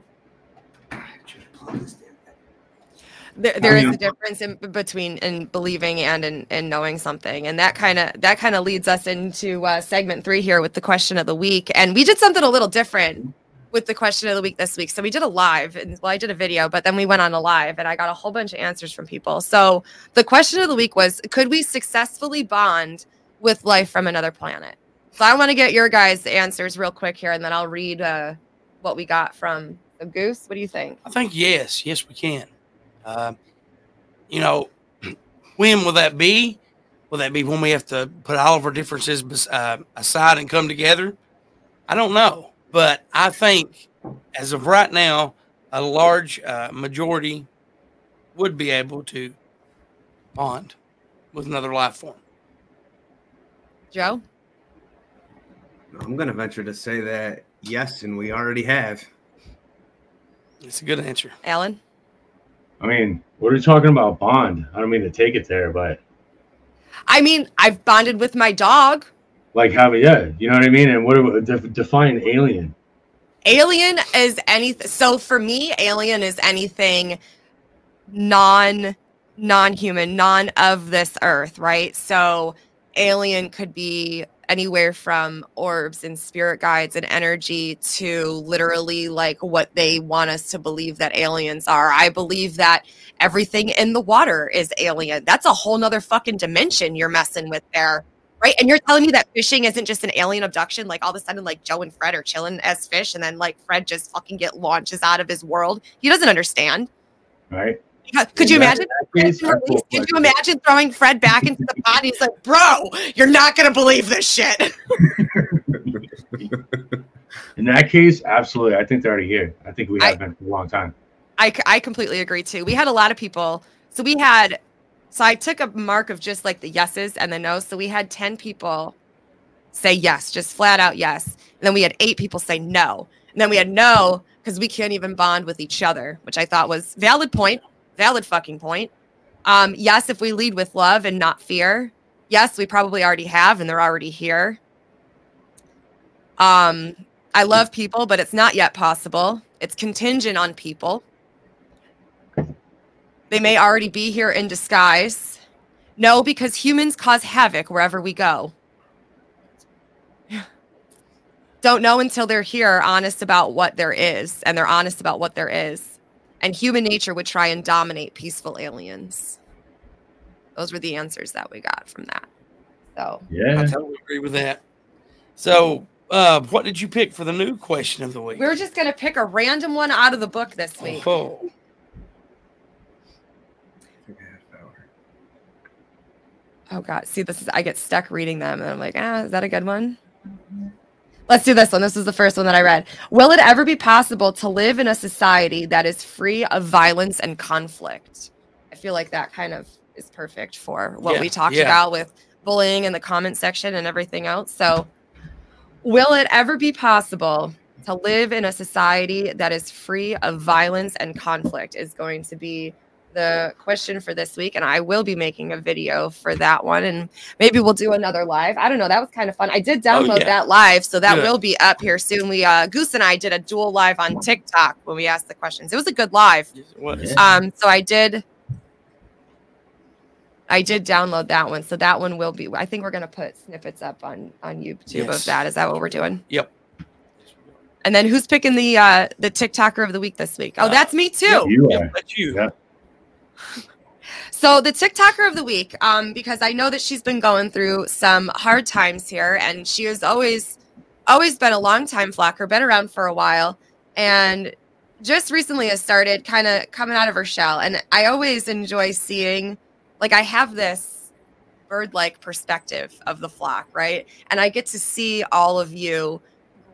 there, there is a difference in between in believing and in, in knowing something. And that kind of that kind of leads us into uh, segment three here with the question of the week. And we did something a little different with the question of the week this week. So we did a live and well i did a video but then we went on a live and i got a whole bunch of answers from people. So the question of the week was could we successfully bond with life from another planet? So i want to get your guys answers real quick here and then i'll read uh, what we got from the goose. What do you think? I think yes, yes, we can. Uh, you know, when will that be? Will that be when we have to put all of our differences uh, aside and come together? I don't know, but I think as of right now, a large uh, majority would be able to bond with another life form. joe I'm going to venture to say that yes, and we already have. It's a good answer. alan I mean, what are you talking about? Bond. I don't mean to take it there, but I mean, I've bonded with my dog. like having, yeah, you know what I mean. And what do def, define alien? Alien is anything. So for me, alien is anything non non-human, non of this earth, right? So alien could be anywhere from orbs and spirit guides and energy to literally like what they want us to believe that aliens are. I believe that everything in the water is alien. That's a whole nother fucking dimension you're messing with there. Right. And you're telling me that fishing isn't just an alien abduction. Like all of a sudden, like Joe and Fred are chilling as fish, and then like Fred just fucking get launches out of his world. He doesn't understand. Right. Because- Could you In imagine? Could you imagine throwing Fred back into the pot? He's like, bro, you're not gonna believe this shit. In that case, absolutely. I think they're already here. I think we have I- been for a long time. I, I completely agree too. We had a lot of people. So we had, so I took a mark of just like the yeses and the nos. So we had 10 people say yes, just flat out yes. And then we had eight people say no. And then we had no because we can't even bond with each other, which I thought was valid point, valid fucking point. Um, yes, if we lead with love and not fear. Yes, we probably already have and they're already here. Um, I love people, but it's not yet possible. It's contingent on people. They may already be here in disguise. No, because humans cause havoc wherever we go. Don't know until they're here, honest about what there is, and they're honest about what there is. And human nature would try and dominate peaceful aliens. Those were the answers that we got from that. So, yeah, I totally agree with that. So, uh, what did you pick for the new question of the week? we're just going to pick a random one out of the book this week. Oh, Oh god, see this is I get stuck reading them and I'm like, ah, is that a good one? Let's do this one. This is the first one that I read. Will it ever be possible to live in a society that is free of violence and conflict? I feel like that kind of is perfect for what Yeah, we talked yeah. about with bullying in the comment section and everything else. So, will it ever be possible to live in a society that is free of violence and conflict? Is going to be the question for this week and I will be making a video for that one and maybe we'll do another live. I don't know, that was kind of fun. I did download Oh, yeah. that live so that Good. will be up here soon. We uh Goose and I did a dual live on TikTok when we asked the questions. It was a good live. what is Yeah. Um so I did I did download that one. So that one will be I think we're going to put snippets up on on YouTube Yes. of that. Is that what we're doing? Yep. And then who's picking the uh the TikToker of the week this week? Oh, Uh, that's me too. You Yep, are. that's you. Yeah. So the TikToker of the week, um, because I know that she's been going through some hard times here, and she has always, always been a long time flocker, been around for a while, and just recently has started kind of coming out of her shell. And I always enjoy seeing, like, I have this bird-like perspective of the flock, right? And I get to see all of you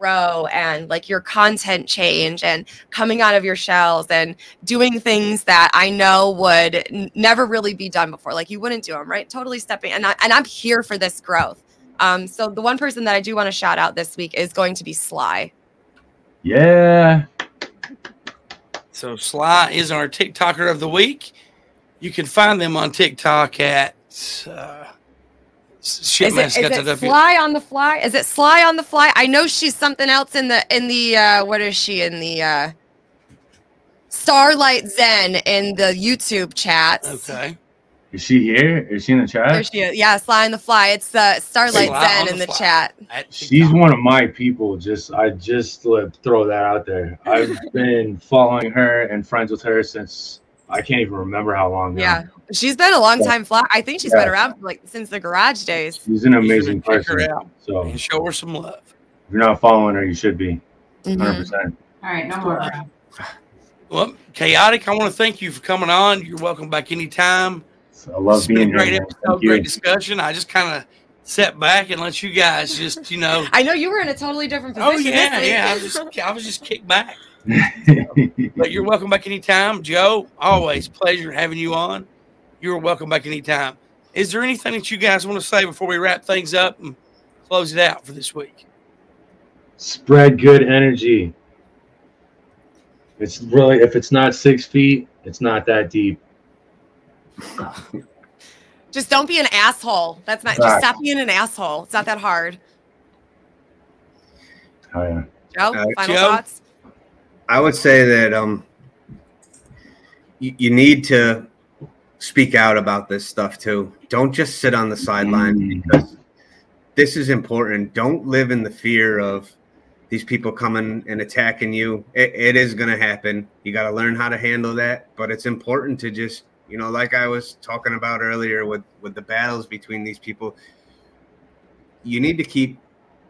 grow and like your content change and coming out of your shells and doing things that I know would n- never really be done before. Like you wouldn't do them, right? Totally stepping and I, and I'm here for this growth. Um, so the one person that I do want to shout out this week is going to be Sly. Yeah. So Sly is our TikToker of the week. You can find them on TikTok at uh, shit Is it, is got it that up here. Sly on the fly? Is it Sly on the fly? I know she's something else in the in the uh, what is she in the uh, Starlight Zen in the YouTube chats. Okay. Is she here? Is she in the chat? There chat? she is. Yeah, Sly on the fly. It's uh, Starlight Sly Zen on in the the fly. chat. She's one of my people. Just I just let throw that out there. I've been following her and friends with her since I can't even remember how long. now. Yeah, she's been a long Yeah. time fly. I think she's been around like since the garage days. She's an amazing check her person. out So and show her some love. If you're not following her, you should be. Mhm. 100. percent All right, no more. Well, chaotic. I want to thank you for coming on. You're welcome back anytime. I love It's been being a great here. episode, Thank great you. discussion. I just kind of sat back and let you guys just, you know. I know you were in a totally different position. Oh yeah, yeah. I was just, I was just kicked back. But you're welcome back anytime, Joe. Always pleasure having you on. You're welcome back anytime. Is there anything that you guys want to say before we wrap things up and close it out for this week? Spread good energy. It's really if it's not six feet, it's not that deep. Just don't be an asshole. That's not. Just stop being an asshole. It's not that hard. Oh yeah. Joe, Uh, final Joe? thoughts. I would say that um, you, you need to speak out about this stuff too. Don't just sit on the sidelines because this is important. Don't live in the fear of these people coming and attacking you. It, it is going to happen. You got to learn how to handle that. But it's important to just, you know, like I was talking about earlier with with the battles between these people. You need to keep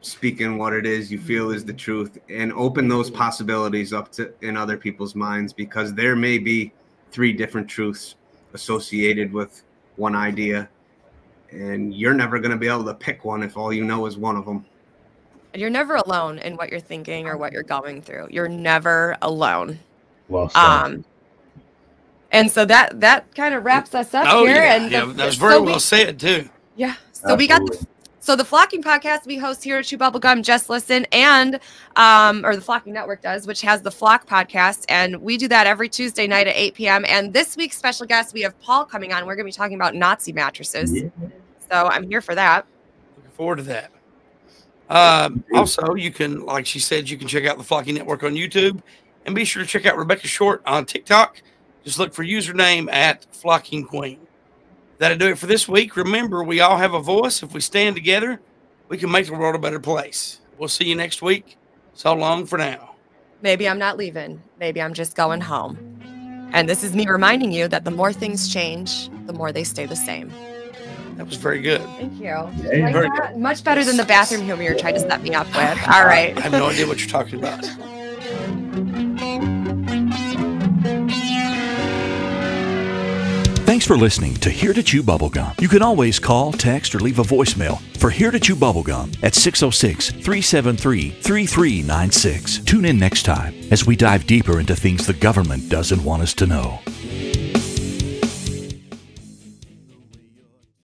speaking what it is you feel is the truth and open those possibilities up to in other people's minds because there may be three different truths associated with one idea and you're never going to be able to pick one if all you know is one of them You're never alone in what you're thinking or what you're going through. You're never alone. Well said. Um, and so that that kind of wraps us up Oh here. yeah, and yeah, the- that was very so we- well said too. Yeah. So we got the, Absolutely. So the Flocking podcast we host here at Chew Bubblegum, Just Listen, and um, or the Flocking Network does, which has the Flock podcast, and we do that every Tuesday night at 8 p.m. And this week's special guest, we have Paul coming on. We're going to be talking about Nazi mattresses. Yeah. So I'm here for that. Looking forward to that. Um, also, you can, like she said, you can check out the Flocking Network on YouTube, and be sure to check out Rebecca Short on TikTok. Just look for username at Flocking Queen. That'll do it for this week. Remember, we all have a voice. If we stand together, we can make the world a better place. We'll see you next week. So long for now. Maybe I'm not leaving. Maybe I'm just going home. And this is me reminding you that the more things change, the more they stay the same. That was very good. Thank you. Hey, Like very that? Much better than the bathroom humor you're trying to set me up with. All right. I have no idea what you're talking about. Thanks for listening to Here to Chew Bubblegum. You can always call, text, or leave a voicemail for Here to Chew Bubblegum at 606 373 3396. Tune in next time as we dive deeper into things the government doesn't want us to know.